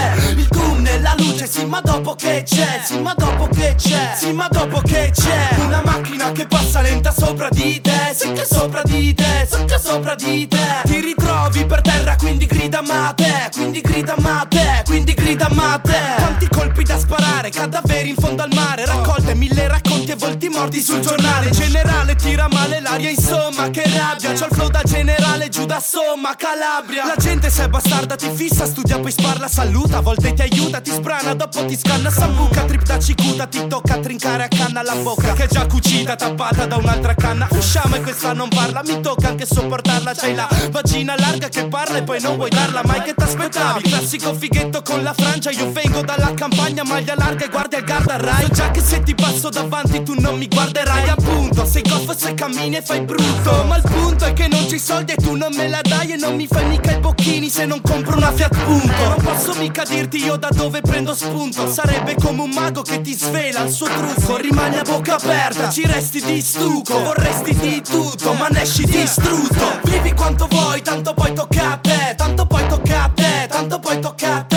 sì ma dopo che c'è Sì ma dopo che c'è, sì ma dopo che c'è. Una macchina che passa lenta sopra di te che sopra di te, che sopra di te. Ti ritrovi per terra quindi grida mate Quindi grida mate, quindi grida mate Quanti colpi da sparare, cadaveri in fondo al mare Raccolte mille racconti e volti morti sul giornale. Generale tira male l'aria insomma che rabbia. C'ho il flow da generale giù da somma Calabria. La gente se è bastarda ti fissa studia poi sparla saluta. A volte ti aiuta ti sprana dopo ti scanna. Sambuca trip da cicuta ti tocca trincare a canna la bocca. Che è già cucita tappata da un'altra canna. Usciamo e questa non parla mi tocca anche sopportarla. C'hai la vagina larga che parla e poi non vuoi darla mai che t'aspettavi? Classico fighetto con la frangia io vengo dalla campagna maglia larga e al guarda Rai. So già che se ti passo davanti tu non mi guarderai appunto. Sei goffo se cammini e fai brutto. Ma il punto è che non c'hai soldi e tu non me la dai E non mi fai mica i bocchini se non compro una Fiat Punto. Non posso mica dirti io da dove prendo spunto. Sarebbe come un mago che ti svela il suo trucco. Rimani a bocca aperta, ci resti di stuco Vorresti di tutto ma ne esci distrutto. Vivi quanto vuoi, tanto poi tocca a te Tanto poi tocca a te, tanto poi tocca a te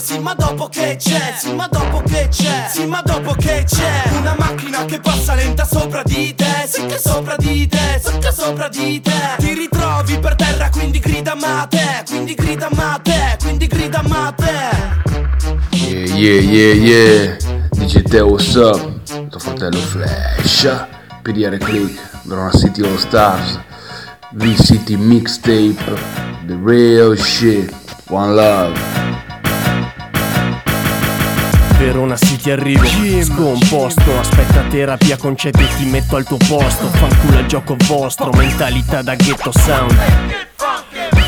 sì ma dopo che c'è Sì ma dopo che c'è, sì ma dopo che c'è Una macchina che passa lenta sopra di te che sopra di te, che sopra di te Ti ritrovi per terra quindi grida mate Quindi grida mate, quindi grida mate Yeah, yeah, yeah, yeah. DJ Teo, what's up? Tuo fratello Flash. PDR Click, Verona City All Stars. V-City Mixtape. The real shit. One love. Verona City arrivo. Scomposto Aspetta terapia concetti e ti metto al tuo posto. Fanculo al gioco vostro Mentalità da ghetto sound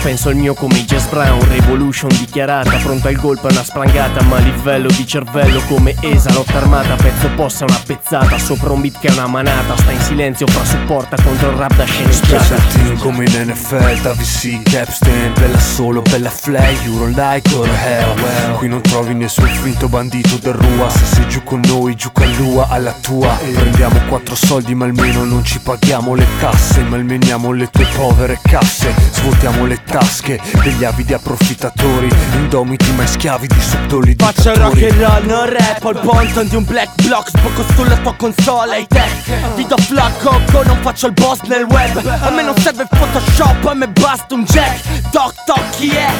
Penso al mio come Jazz Brown Revolution dichiarata Pronta al golpe una sprangata Ma a livello di cervello come Esa Lotta armata Pezzo possa una pezzata Sopra un beat che è una manata Sta in silenzio fra supporta contro il rap da sceneggiata. Special team come in NFL, da VC, Capstan Bella solo, bella fly, you don't like or hell Qui non trovi nessun finto bandito del Rua Se sei giù con noi, giù l'ua alla tua. Prendiamo quattro soldi ma almeno non ci paghiamo le tasse Malmeniamo le tue povere casse. Svuotiamo le tasche degli avidi approfittatori Indomiti ma schiavi di subdoli Faccio rock and roll, non rap Al ponton di un black block Sbocco sulla tua console high tech. Ti do flacco, non faccio il boss nel web. A me non serve Photoshop, a me basta un jack. Toc toc chi è?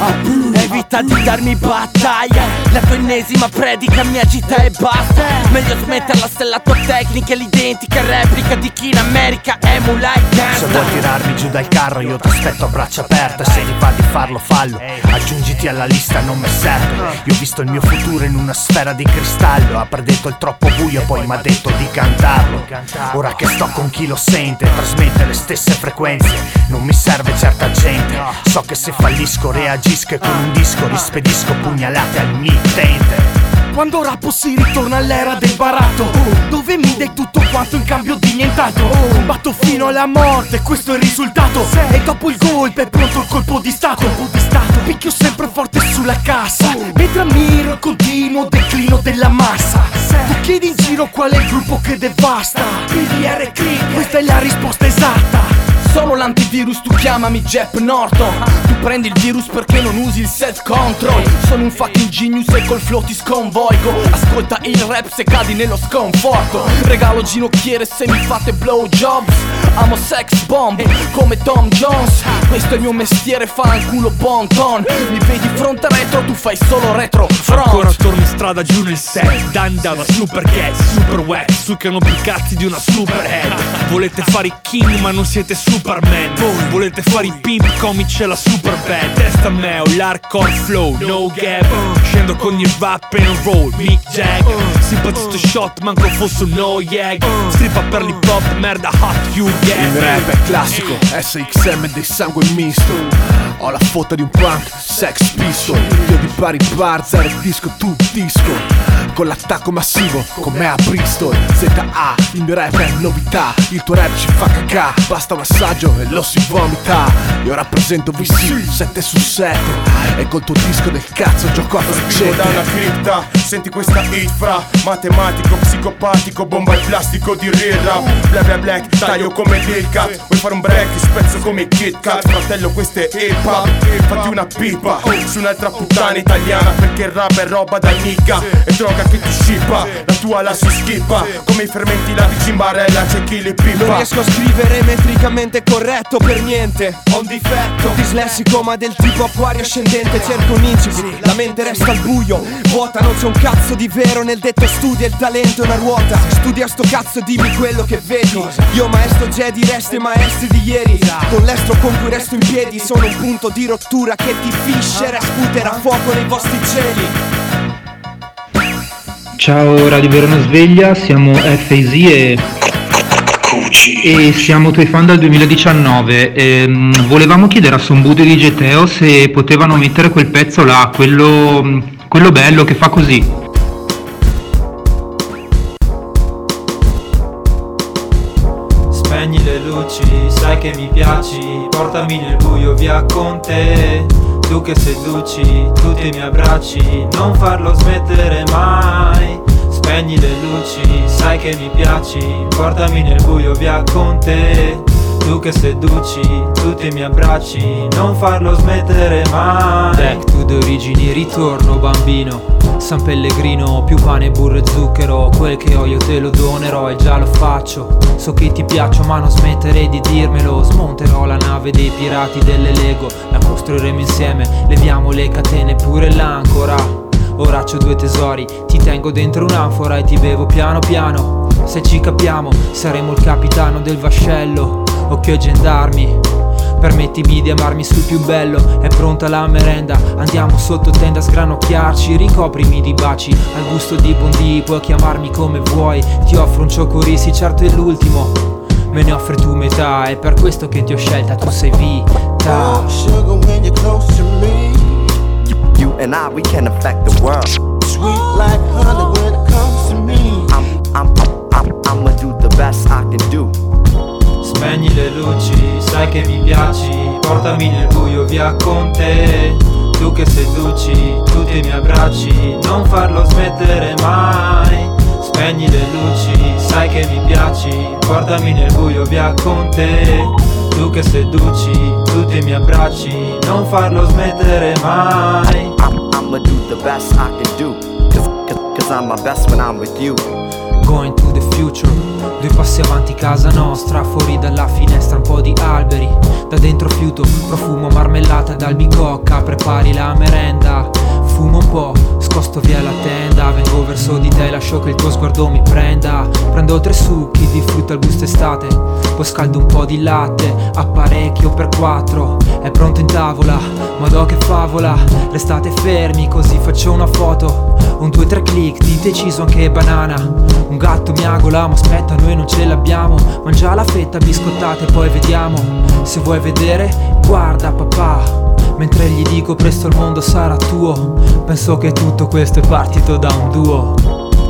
Evita di darmi battaglia La tua ennesima predica mi agita e basta. Meglio smetterla se la tua tecnica è l'identica replica di chi in America emula il Se gangsta vuoi tirarmi giù dal carro io ti aspetto a braccia aperte Se ti va di farlo fallo. Aggiungiti alla lista non mi serve. Io ho visto il mio futuro in una sfera di cristallo. Ha predetto il troppo buio poi mi ha detto di cantarlo. Ora che sto con chi lo sente Trasmette le stesse frequenze. Non mi serve certa gente. So che se fallisco reagisco e con un disco Rispedisco pugnalate al mittente Quando rappo si ritorna all'era del baratto Dove mi dai tutto quanto in cambio di nient'altro. Combatto fino alla morte, questo è il risultato. E dopo il golpe è pronto il colpo di stato. Picchio sempre forte sulla cassa. Mentre ammiro il continuo declino della massa. Tu chiedi in giro qual è il gruppo che devasta. PDR Click, questa è la risposta esatta Sono l'antivirus, tu chiamami Jep Norton. Tu prendi il virus perché non usi il set control. Sono un fucking genius e col flow ti sconvolgo. Ascolta il rap se cadi nello sconforto. Regalo ginocchiere se mi fate blowjobs. Amo sex bomb come Tom Jones. Questo è il mio mestiere, fa un culo bon ton. Mi vedi fronte retro, tu fai solo retro front. Ancora torno in strada giù nel set. Dan dava super cat, super wet. Succano più cazzi di una superhead Volete fare i king ma non siete superman. Volete fare i pimp comici la super bad Testa a me ho l'hardcore flow, no gap. Scendo con il rap and roll, Mick Jagger. Simpatito shot manco fosse un no yag. Strippa per l'hip hop, merda hot you Il yeah rap è classico, SXM dei sangue misto. Ho la foto di un punk, sex pistol. Io di pari bar, zero disco, tu disco. Con l'attacco massivo, come a Bristol. ZA, il mio rap è novità. Il tuo rap ci fa cacà, basta un assaggio e lo si vomita. Io rappresento VC, 7 su 7 E col tuo disco del cazzo gioco a Scrivo da una cripta, senti questa hit fra Matematico, psicopatico, bomba il plastico di real rap Bla bla black, taglio come Lil Cat. Vuoi fare un break, spezzo come Kit Kat. Fratello questo è hip hop, fatti una pipa Su un'altra puttana italiana Perché il rap è roba da nicca E droga che ti scippa, la tua la si schippa. Come i fermenti la in barella, c'è chi li pippa. Non riesco a scrivere metricamente corretto per niente. Ho un difetto dislessico ma del tipo acquario ascendente. Cerco un incipit, la mente resta al buio. Vuota, non c'è un cazzo di vero. Nel detto studia Il talento è una ruota. Studia sto cazzo dimmi quello che vedi. Io maestro Jedi resto i maestri di ieri. Con l'estro con cui resto in piedi. Sono un punto di rottura che ti fiscerà Sputerà fuoco nei vostri cieli. Ciao Radio Verona Sveglia, siamo FAZ e, e siamo tuoi fan dal 2019. Ehm, volevamo chiedere a Sombudo e di Geteo se potevano mettere quel pezzo là, quello, quello bello che fa così. Spegni le luci, sai che mi piaci Portami nel buio via con te Tu che seduci, tutti i miei abbracci Non farlo smettere mai Spegni le luci, sai che mi piaci. Portami nel buio via con te. Tu che seduci, tutti i miei abbracci. Non farlo smettere mai. Back to the origini, ritorno bambino. San Pellegrino, più pane, burro e zucchero. Quel che ho io te lo donerò e già lo faccio. So che ti piaccio ma non smetterei di dirmelo. Smonterò la nave dei pirati delle Lego. La costruiremo insieme, leviamo le catene pure l'ancora Ora c'ho due tesori, ti tengo dentro un'anfora e ti bevo piano piano. Se ci capiamo, saremo il capitano del vascello. Occhio ai gendarmi, Permettimi di amarmi sul più bello, è pronta la merenda Andiamo sotto tenda a sgranocchiarci Ricoprimi di baci, al gusto di Bondi Puoi chiamarmi come vuoi, ti offro un cioccorissi Certo è l'ultimo, me ne offri tu metà È per questo che ti ho scelta, tu sei vita You and I, we can affect the world. Sweet like honey when it comes to me. I'm, I'm, I'm, I'ma do the best I can do. Spegni le luci, sai che mi piaci Portami nel buio via con te Tu che seduci, tutti i miei abbracci Non farlo smettere mai Spegni le luci, sai che mi piaci Portami nel buio via con te Tu che seduci, tutti i miei abbracci Non farlo smettere mai I'm, I'ma do the best I can do. Cause, cause, I'm my best when I'm with you. Going to the future Due passi avanti casa nostra Fuori dalla finestra un po' di alberi Da dentro fiuto, profumo marmellata d'albicocca Prepari la merenda Fumo un po', scosto via la tenda Vengo verso di te, lascio che il tuo sguardo mi prenda. Prendo tre succhi di frutta al gusto estate Poi scaldo un po' di latte Apparecchio per quattro È pronto in tavola, madò che favola. Restate fermi così faccio una foto Un due tre click, di deciso anche banana Un gatto miagola, ma aspetta noi non ce l'abbiamo. Mangia la fetta biscottata e poi vediamo. Se vuoi vedere, guarda papà. Mentre gli dico presto il mondo sarà tuo. Penso che tutto questo è partito da un duo.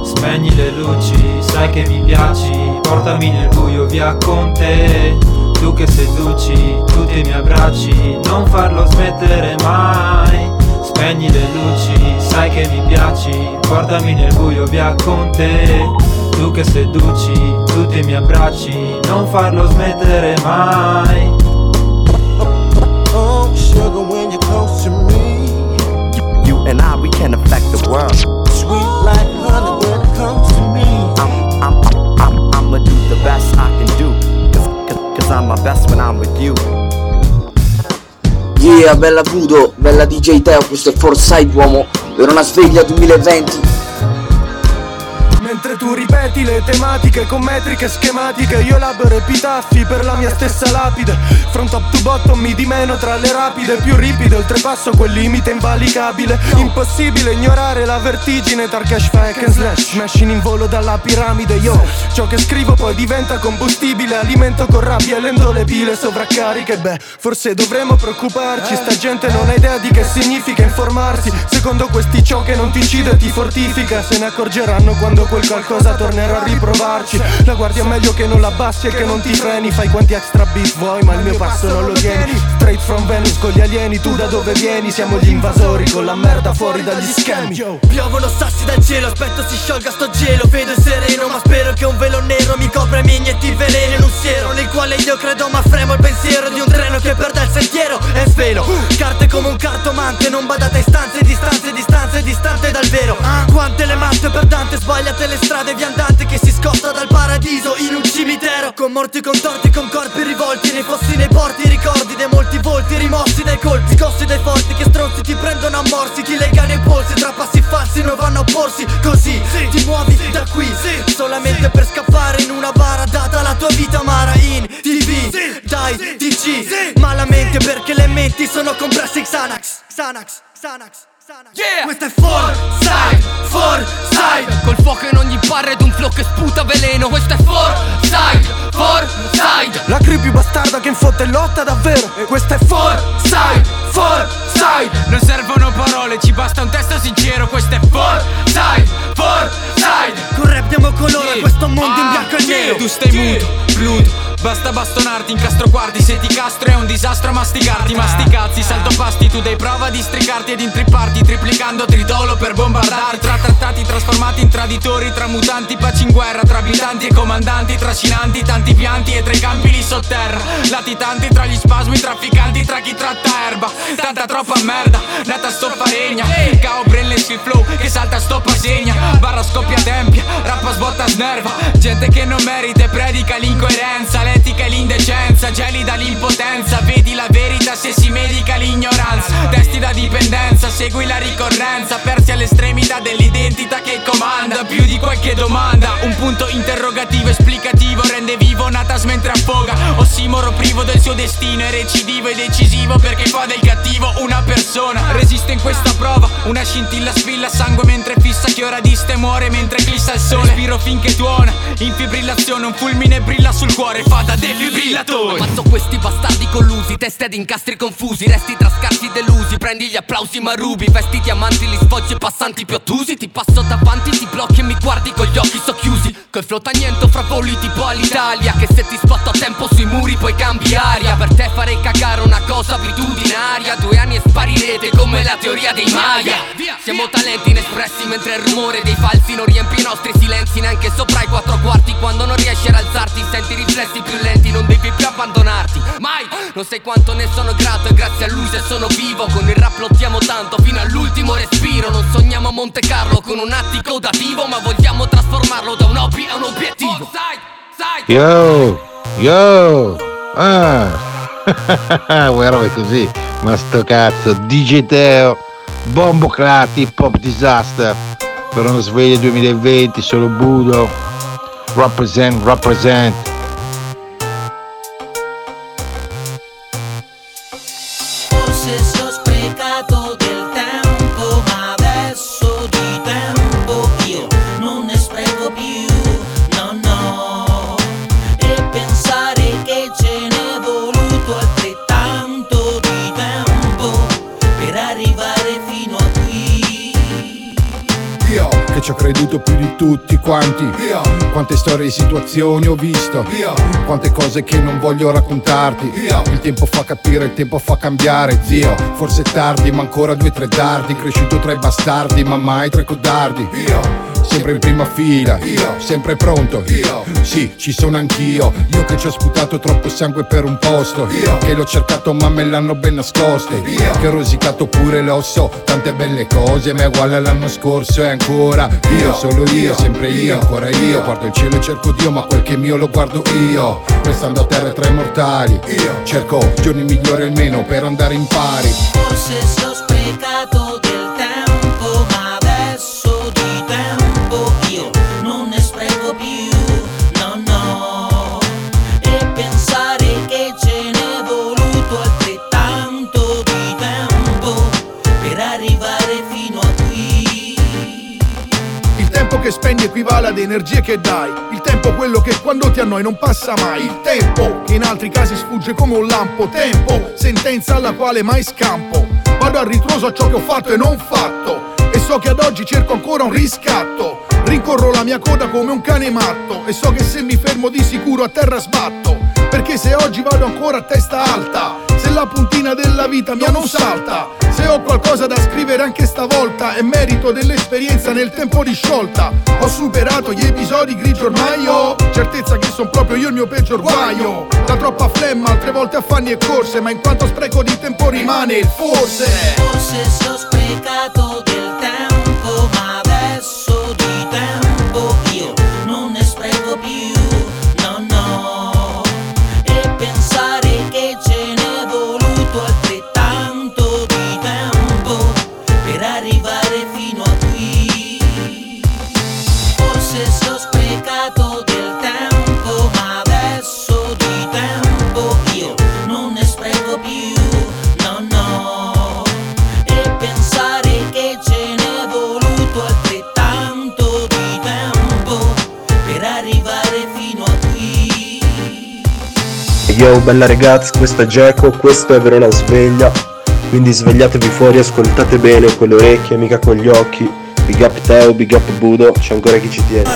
Spegni le luci, sai che mi piaci. Portami nel buio via con te. Tu che seduci, tutti i miei abbracci. Non farlo smettere mai Spegni le luci, sai che mi piaci Portami nel buio via con te Tu che seduci, tutti i miei abbracci Non farlo smettere mai Oh, sugar, when you're close to me, You and I, we can affect the world. sweet like honey when it comes to me. I'm, I'm, I'm, I'ma do the best I can do. Cause, cause, cause I'm my best when I'm with you. Yeah, bella Budo, bella DJ Teo, questo è Forsyth uomo, per una sveglia 2020. Mentre tu ripeti le tematiche con metriche schematiche. Io elaboro epitaffi per la mia stessa lapide. Front top to bottom mi dimeno tra le rapide. Più ripide oltrepasso quel limite invalicabile. Impossibile ignorare la vertigine Tra cash fake and slash. Smashing in volo dalla piramide Yo, ciò che scrivo poi diventa combustibile. Alimento con rabbia lento le pile sovraccariche. Beh, forse dovremmo preoccuparci. Sta gente non ha idea di che significa informarsi. Secondo questi ciò che non ti incide ti fortifica. Se ne accorgeranno quando quel qualcosa tornerà a riprovarci. La guardia è meglio che non la abbassi e che non ti freni. Fai quanti extra beat vuoi ma il mio passo non lo tieni. Straight from Venus con gli alieni Tu da dove vieni? Siamo gli invasori con la merda fuori dagli schemi. Piovono sassi dal cielo, aspetto si sciolga sto gelo. Vedo il sereno, ma spero che un velo nero mi copra e mi inietti il veleno in un siero Nel quale io credo ma fremo il pensiero di un treno che perde il sentiero. E svelo, carte come un cartomante Non badate a istanze, distanze, distanze, distante dal vero. Quante le mappe per Dante, sbagliate le strade viandante Che si scosta dal paradiso in un cimitero. Con morti contorti, con corpi rivolti Nei fossi, nei porti, ricordi dei molti volti Rimossi dai colpi, scossi dai forti Che stronzi ti prendono a morsi, ti legano i polsi Tra passi falsi non vanno a porsi. Così ti muovi da qui Solamente per scappare in una bara Data la tua vita amara in tv Dai TG Malamente perché le menti sono compresse. In Xanax Xanax, Xanax Yeah! Questo è Forsyth, Forsyth Col fuoco in ogni barra ed un flow che sputa veleno. Questo è Forsyth, Forsyth La creepy bastarda che in fotte lotta davvero. E questo è Forsyth, Forsyth Non servono parole, ci basta un testo sincero. Questo è Forsyth, Forsyth diamo colore a questo mondo in bianco e nero. Tu stai muto, bluto Basta bastonarti, incastro quarti Se ti castro è un disastro masticarti Masticazzi, salto pasti Tu dai prova a districarti ed intripparti Triplicando tritolo per bombardarti. Tra trattati trasformati in traditori Tra mutanti, pace in guerra Tra abitanti e comandanti Trascinanti, tanti pianti e tre campi lì sotterra Latitanti tra gli spasmi Trafficanti tra chi tratta erba. Tanta troppa merda, nata stoppa regna Cao il flow che salta stoppa segna Barra scoppia tempia, rappa sbotta snerva. Gente che non merita e predica l'incoerenza L'etica e l'indecenza, gelida l'impotenza Vedi la verità se si medica l'ignoranza. Testi da dipendenza, segui la ricorrenza Persi all'estremità dell'identità che comanda Più di qualche domanda. Un punto interrogativo esplicativo Rende vivo Natas mentre affoga. Ossimoro privo del suo destino È recidivo e decisivo perché fa del cattivo una persona. Resiste in questa prova Una scintilla sfilla sangue mentre fissa Che ora diste muore mentre eclissa il sole. Respiro finché tuona In fibrillazione un fulmine brilla sul cuore Fa da defibrillatore Ammazzo questi bastardi collusi Teste ad incastri confusi Resti tra scarsi delusi. Prendi gli applausi ma rubi Vesti diamanti, li sfoggi e passanti più ottusi Ti passo davanti, ti blocchi e mi guardi con gli occhi socchiusi. Col flow tagliento fra voli tipo all'Italia. Che se ti spotto a tempo sui muri poi cambi aria. Per te farei cagare una cosa abitudinaria. Due anni e sparire siete come la teoria dei Maya Siamo talenti inespressi mentre il rumore dei falsi non riempie i nostri silenzi. Neanche sopra i quattro quarti quando non riesci ad alzarti Senti riflessi più lenti, non devi più abbandonarti. Mai, non sai quanto ne sono grato e grazie a lui se sono vivo. Con il rap lottiamo tanto fino all'ultimo respiro. Non sogniamo Monte Carlo con un attico dativo Ma vogliamo trasformarlo da un hobby a un obiettivo. Yo, yo, ah, [laughs] guarda così, ma sto cazzo, DJ Teo, Bombo Clat, Hip Hop Disaster, per una sveglia 2020, solo Budo, represent, represent. Creduto più di tutti quanti. Quante storie e situazioni ho visto. Quante cose che non voglio raccontarti. Il tempo fa capire, il tempo fa cambiare Zio, forse è tardi ma ancora due o tre dardi. Cresciuto tra i bastardi ma mai tra i codardi Io Sempre in prima fila Io. Sempre pronto. Io. Sì, ci sono anch'io. Io che ci ho sputato troppo sangue per un posto. Io. Che l'ho cercato ma me l'hanno ben nascosto Io. Che ho rosicato pure l'osso Tante belle cose ma è uguale all'anno scorso e ancora. Io, solo io, sempre io, ancora io. Guardo il cielo e cerco Dio ma quel che è mio lo guardo io. Restando a terra tra i mortali. Io. Cerco giorni migliori almeno per andare in pari. Forse si ho sprecato spendi equivale ad energie che dai. Il tempo quello che quando ti annoi non passa mai. Il tempo che in altri casi sfugge come un lampo. Tempo, sentenza alla quale mai scampo. Vado a ritroso a ciò che ho fatto e non fatto. E so che ad oggi cerco ancora un riscatto. Rincorro la mia coda come un cane matto. E so che se mi fermo di sicuro a terra sbatto Perché se oggi vado ancora a testa alta Se la puntina della vita mia non salta Se ho qualcosa da scrivere anche stavolta È merito dell'esperienza nel tempo di sciolta Ho superato gli episodi grigi ormai ho Certezza che son proprio io il mio peggior guaio Da troppa flemma, altre volte affanni e corse Ma in quanto spreco di tempo rimane il forse. Forse si ho sprecato del tempo, Yo bella ragazzi, questo è Geco, questo è Verona Sveglia, quindi svegliatevi fuori, ascoltate bene con le orecchie, mica con gli occhi. Big up Teo, big up Budo, c'è ancora chi ci tiene.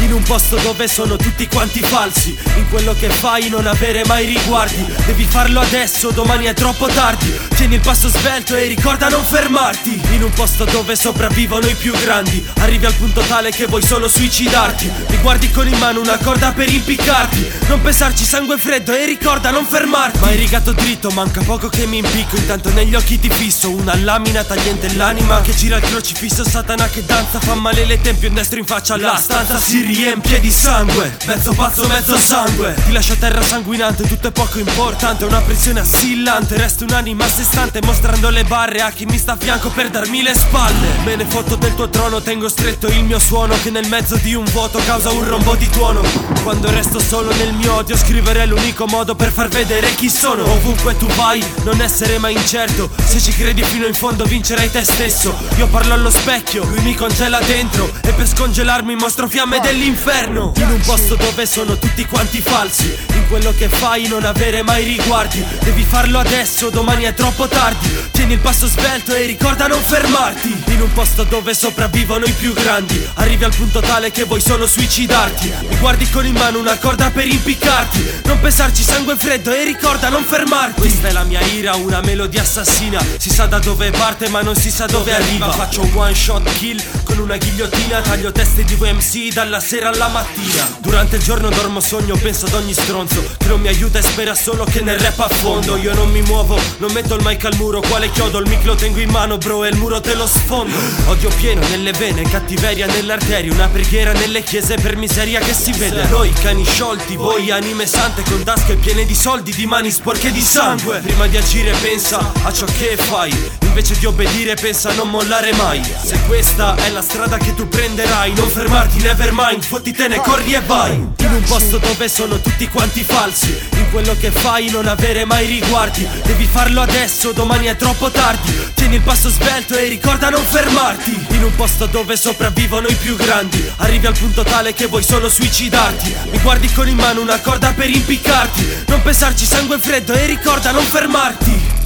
In un posto dove sono tutti quanti falsi In quello che fai non avere mai riguardi. Devi farlo adesso, domani è troppo tardi. Tieni il passo svelto e ricorda non fermarti. In un posto dove sopravvivono i più grandi Arrivi al punto tale che vuoi solo suicidarti. Mi guardi con in mano una corda per impiccarti. Non pensarci sangue freddo e ricorda non fermarti. Ma rigato dritto, manca poco che mi impicco. Intanto negli occhi ti fisso Una lamina tagliente l'anima Che gira il crocifisso Satana che danza Fa male le tempie un destro in faccia La stanza. si riempie di sangue Mezzo pazzo, mezzo sangue. Ti lascio a terra sanguinante Tutto è poco importante Una pressione assillante. Resta un'anima a sé stante Mostrando le barre a chi mi sta a fianco Per darmi le spalle. Me ne fotto del tuo trono Tengo stretto il mio suono Che nel mezzo di un vuoto Causa un rombo di tuono. Quando resto solo nel mio odio Scrivere è l'unico modo per far vedere chi sono. Ovunque tu vai Non essere mai incerto. Se ci credi fino in fondo Vincerai te stesso. Io parlo allo specchio cerchio Lui mi congela dentro E per scongelarmi mostro fiamme dell'inferno. In un posto dove sono tutti quanti falsi In quello che fai non avere mai riguardi. Devi farlo adesso, domani è troppo tardi. Tieni il passo svelto e ricorda non fermarti. In un posto dove sopravvivono i più grandi Arrivi al punto tale che vuoi solo suicidarti. Mi guardi con in mano una corda per impiccarti. Non pensarci sangue freddo e ricorda non fermarti. Questa è la mia ira, una melodia assassina. Si sa da dove parte ma non si sa dove arriva. Faccio one shot kill con una ghigliottina Taglio teste di VMC dalla sera alla mattina. Durante il giorno dormo sogno, penso ad ogni stronzo Che non mi aiuta e spera solo che nel rap a fondo Io non mi muovo, non metto il mic al muro Quale chiodo, il mic lo tengo in mano bro E il muro te lo sfondo. Odio pieno nelle vene, cattiveria nell'arteria Una preghiera nelle chiese per miseria che si vede. Noi cani sciolti, voi anime sante Con tasche piene di soldi, di mani sporche di sangue. Prima di agire pensa a ciò che fai Invece di obbedire pensa a non mollare mai. Se questa è la strada che tu prenderai. Non fermarti, never mind, fottitene, corri e vai. In un posto dove sono tutti quanti falsi. In quello che fai non avere mai riguardi. Devi farlo adesso, domani è troppo tardi. Tieni il passo svelto e ricorda non fermarti. In un posto dove sopravvivono i più grandi. Arrivi al punto tale che vuoi solo suicidarti. Mi guardi con in mano una corda per impiccarti. Non pensarci sangue freddo e ricorda non fermarti.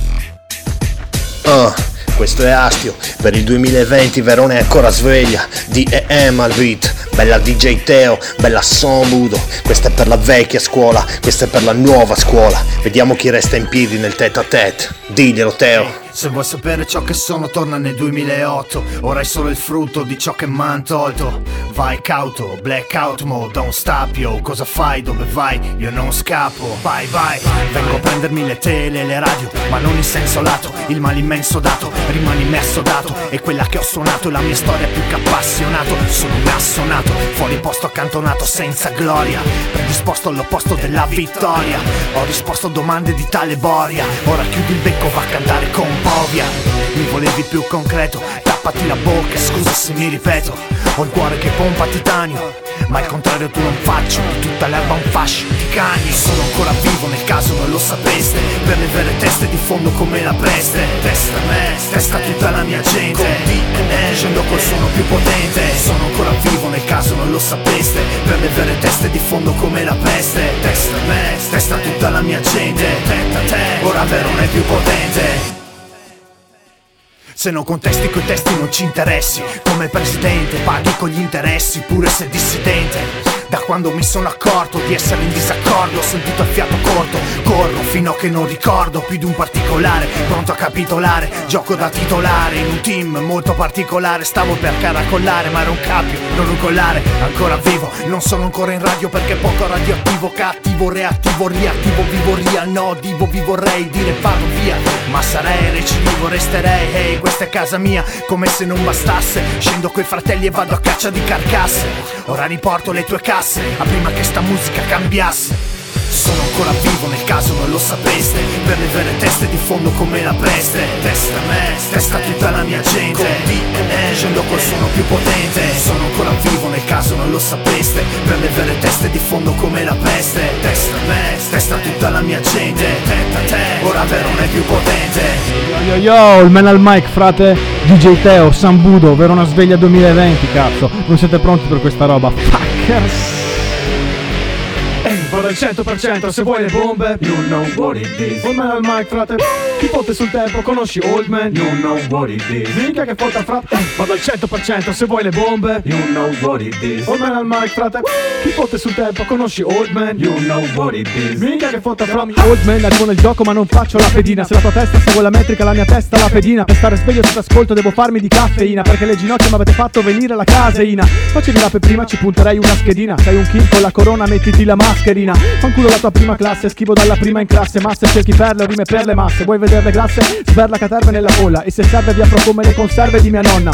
Oh, questo è Astio, per il 2020 Verona è ancora sveglia, D.E.M. al beat, bella DJ Teo, bella Son Budo, questa è per la vecchia scuola, questa è per la nuova scuola, vediamo chi resta in piedi nel tête a tête, diglielo Teo. Se vuoi sapere ciò che sono torna nel 2008 Ora è solo il frutto di ciò che m'han tolto. Vai cauto, blackout mode, don't stop yo. Cosa fai, dove vai? Io non scappo. Vai vai, vengo a prendermi le tele e le radio Ma non in senso lato, il male immenso dato Rimani immerso dato, è quella che ho suonato La mia storia più che appassionato. Sono un assonato, fuori posto accantonato senza gloria. Predisposto all'opposto della vittoria. Ho risposto a domande di tale boria. Ora chiudi il becco, va a cantare con povia. Mi volevi più concreto, tappati la bocca, scusa se mi ripeto Ho il cuore che pompa titanio Ma il contrario tu non faccio, di tutta l'erba un fascio di cani Sono ancora vivo nel caso non lo sapeste Per le vere teste di fondo come la peste Testa me, testa tutta la mia gente Con DNA, scendo col suono più potente Sono ancora vivo nel caso non lo sapeste Per le vere teste di fondo come la peste Testa me, testa tutta la mia gente Tenta te, ora Verona è più potente se non contesti coi testi non ci interessi. Come presidente paghi con gli interessi Pure se dissidente da quando mi sono accorto di essere in disaccordo Ho sentito il fiato corto. Corro fino a che non ricordo più di un particolare. Pronto a capitolare Gioco da titolare in un team molto particolare. Stavo per caracollare ma era un cappio, non un collare. Ancora vivo, non sono ancora in radio perché poco radioattivo. Cattivo, reattivo, riattivo, vivo real No, divo, vi vorrei dire vado via. Ma sarei recidivo, resterei Hey, questa è casa mia, come se non bastasse. Scendo coi fratelli e vado a caccia di carcasse. Ora riporto le tue casse a prima che sta musica cambiasse. Sono ancora vivo nel caso non lo sapeste Per le vere teste di fondo come la peste. Testa me, testa tutta la mia gente Con scendo col suono più potente. Sono ancora vivo nel caso non lo sapeste Per le vere teste di fondo come la peste. Testa me, testa tutta la mia gente Tenta te, ora Verona è più potente. Yo yo yo, il man al mic frate DJ Teo, Sambudo, Verona Sveglia 2020 cazzo. Non siete pronti per questa roba? Fuckers Ehi, vado al 100% se vuoi le bombe You know what it is. Old man al mic, frate Chi fotte sul tempo, conosci Old man You know what it is. Minchia che fotta, frate vado al 100% se vuoi le bombe You know what it is. Old man al mic, frate Chi fotte sul tempo, conosci Old man You know what it is. Minchia che fotta, frate Old man, arrivo nel gioco ma non faccio la pedina. Se la tua testa segue la metrica, la mia testa la pedina. Per stare sveglio sotto ascolto devo farmi di caffeina Perché le ginocchia mi avete fatto venire la caseina. Facevi la per prima, ci punterei una schedina. Sei un kill con la corona, mettiti la mascherina Fanculo la tua prima classe, schivo dalla prima in classe. Masse, cerchi perle, rime per le masse. Vuoi vederle grasse? Sberla caterve nella bolla E se serve vi apro come le conserve di mia nonna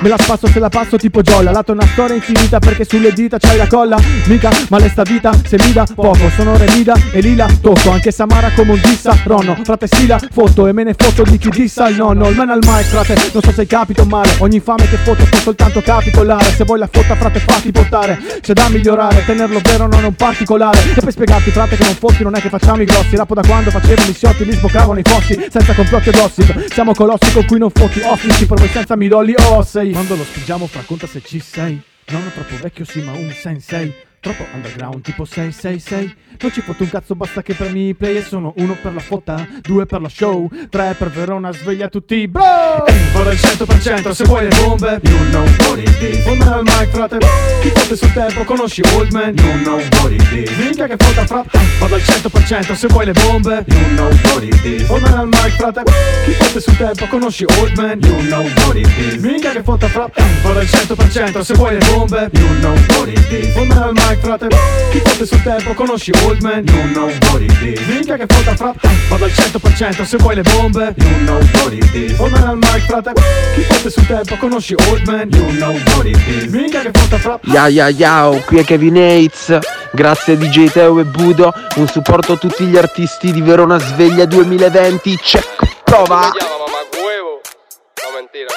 Me la spasso se la passo tipo giolla Lato una storia infinita perché sulle dita c'hai la colla. Mica, male sta vita, se mi dà poco. Sono remida e lila, tocco. Anche Samara come un dissa, Ronno Frate stila, foto e me ne foto di chi dissa il nonno. Il man al mic, frate, non so se hai capito male. Ogni infame che foto può soltanto capitolare. Se vuoi la fotta, frate, fatti portare. C'è da migliorare, tenerlo vero non è un particolare. E per spiegarti, frate, che non fotti non è che facciamo i grossi. Rapo da quando facevo missiotti, li sboccavano i fossi Senza complotti o gossip. Siamo colossi con cui non fotti Ostici, per voi senza midolli osse sei Quando lo spingiamo conta se ci sei. Non è troppo vecchio sì ma un sensei Troppo underground tipo 666 Non ci fotte un cazzo basta che premi play. E sono uno per la fotta, due per la show Tre per Verona sveglia tutti bro Ehi, vado al 100% se vuoi le bombe. You know what it is. Old man al mic frate? Chi fotte sul tempo conosci Old man You know what it is. Minchia che fotta fra Vado al 100% se vuoi le bombe. You know what it is. Old man al mic frate? Chi fotte sul tempo conosci Old man You know what it is. Minchia che fotta fra Vado al 100% se vuoi le bombe. You know what it is. Old man mic frate Chi fotte sul tempo conosci Old man You know what it is. Minchia che fotta fra Vado al 100% se vuoi le bombe. You know what it is. Old man al mic frate Chi fotte sul tempo conosci Old man You know what it is. Minchia che fotta fra Ya ya yao, qui è Kevin Hates, grazie a DJ Teo e Budo, un supporto a tutti gli artisti di Verona Sveglia 2020, check, prova! No, mentira.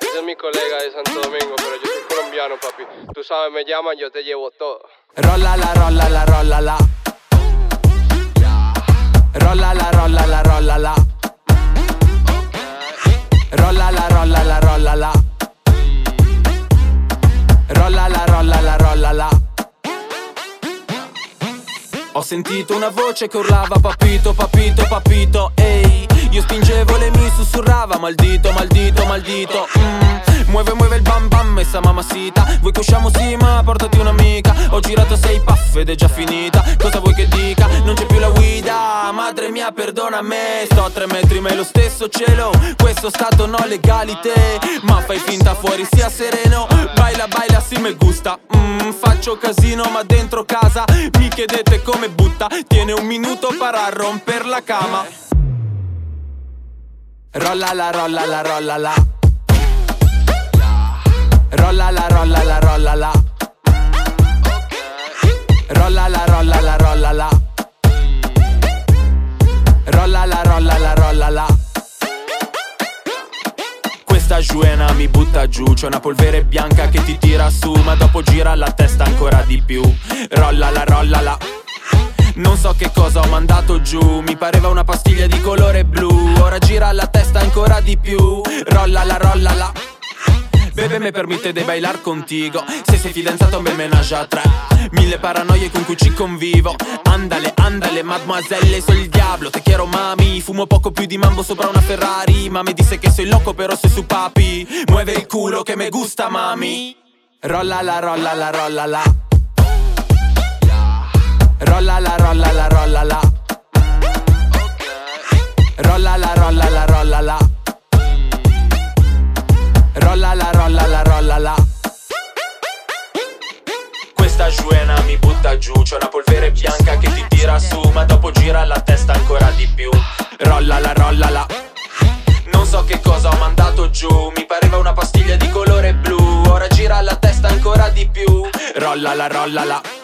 Ese es mi colega de Santo Domingo, pero yo soy colombiano, papi. Tú sabes, me llaman, yo te llevo todo. Rolla la rolla la rolla la. Rolla la rolla la rolla la. Rolla la rolla la rolla la. Rolla la rolla la rolla la. Ho sentito una voce che urlava papito, papito, papito, ehi. Io spingevo le mi sussurrava maldito, maldito, maldito mm. Muove, muove il bam bam, messa mamacita. Vuoi che usciamo? Sì ma portati un'amica. Ho girato sei puff ed è già finita. Cosa vuoi che dica? Non c'è più la guida. Madre mia perdona me Sto a tre metri ma è lo stesso cielo. Questo stato no legalité. Ma fai finta fuori sia sereno. Baila baila sì me gusta. Mm, Faccio casino ma dentro casa. Mi chiedete come butta. Tiene un minuto para romper la cama. Rolla la rolla la rolla la Rolla la rolla la rolla la. Rolla la rolla la rolla la. Rolla la rolla la rolla la. Questa giuena mi butta giù C'è una polvere bianca che ti tira su Ma dopo gira la testa ancora di più. Rolla la rolla la. Non so che cosa ho mandato giù Mi pareva una pastiglia di colore blu. Ora gira la testa ancora di più. Rolla la rolla la Bebe me permette di bailar contigo. Se sei fidanzato me menage a tre. Mille paranoie con cui ci convivo. Andale, andale, mademoiselle, soy il diablo Te quiero mami, fumo poco più di mambo sopra una Ferrari. Ma mi disse che sei loco però sei su papi. Muove il culo che me gusta mami. Rolla la rolla la rolla la. Rolla la rolla la rolla la. Rolla la rolla la rolla la Rolla la rolla la rolla la. Questa giuena mi butta giù C'è una polvere bianca che ti tira su Ma dopo gira la testa ancora di più. Rolla la rolla la. Non so che cosa ho mandato giù Mi pareva una pastiglia di colore blu Ora gira la testa ancora di più. Rolla la rolla la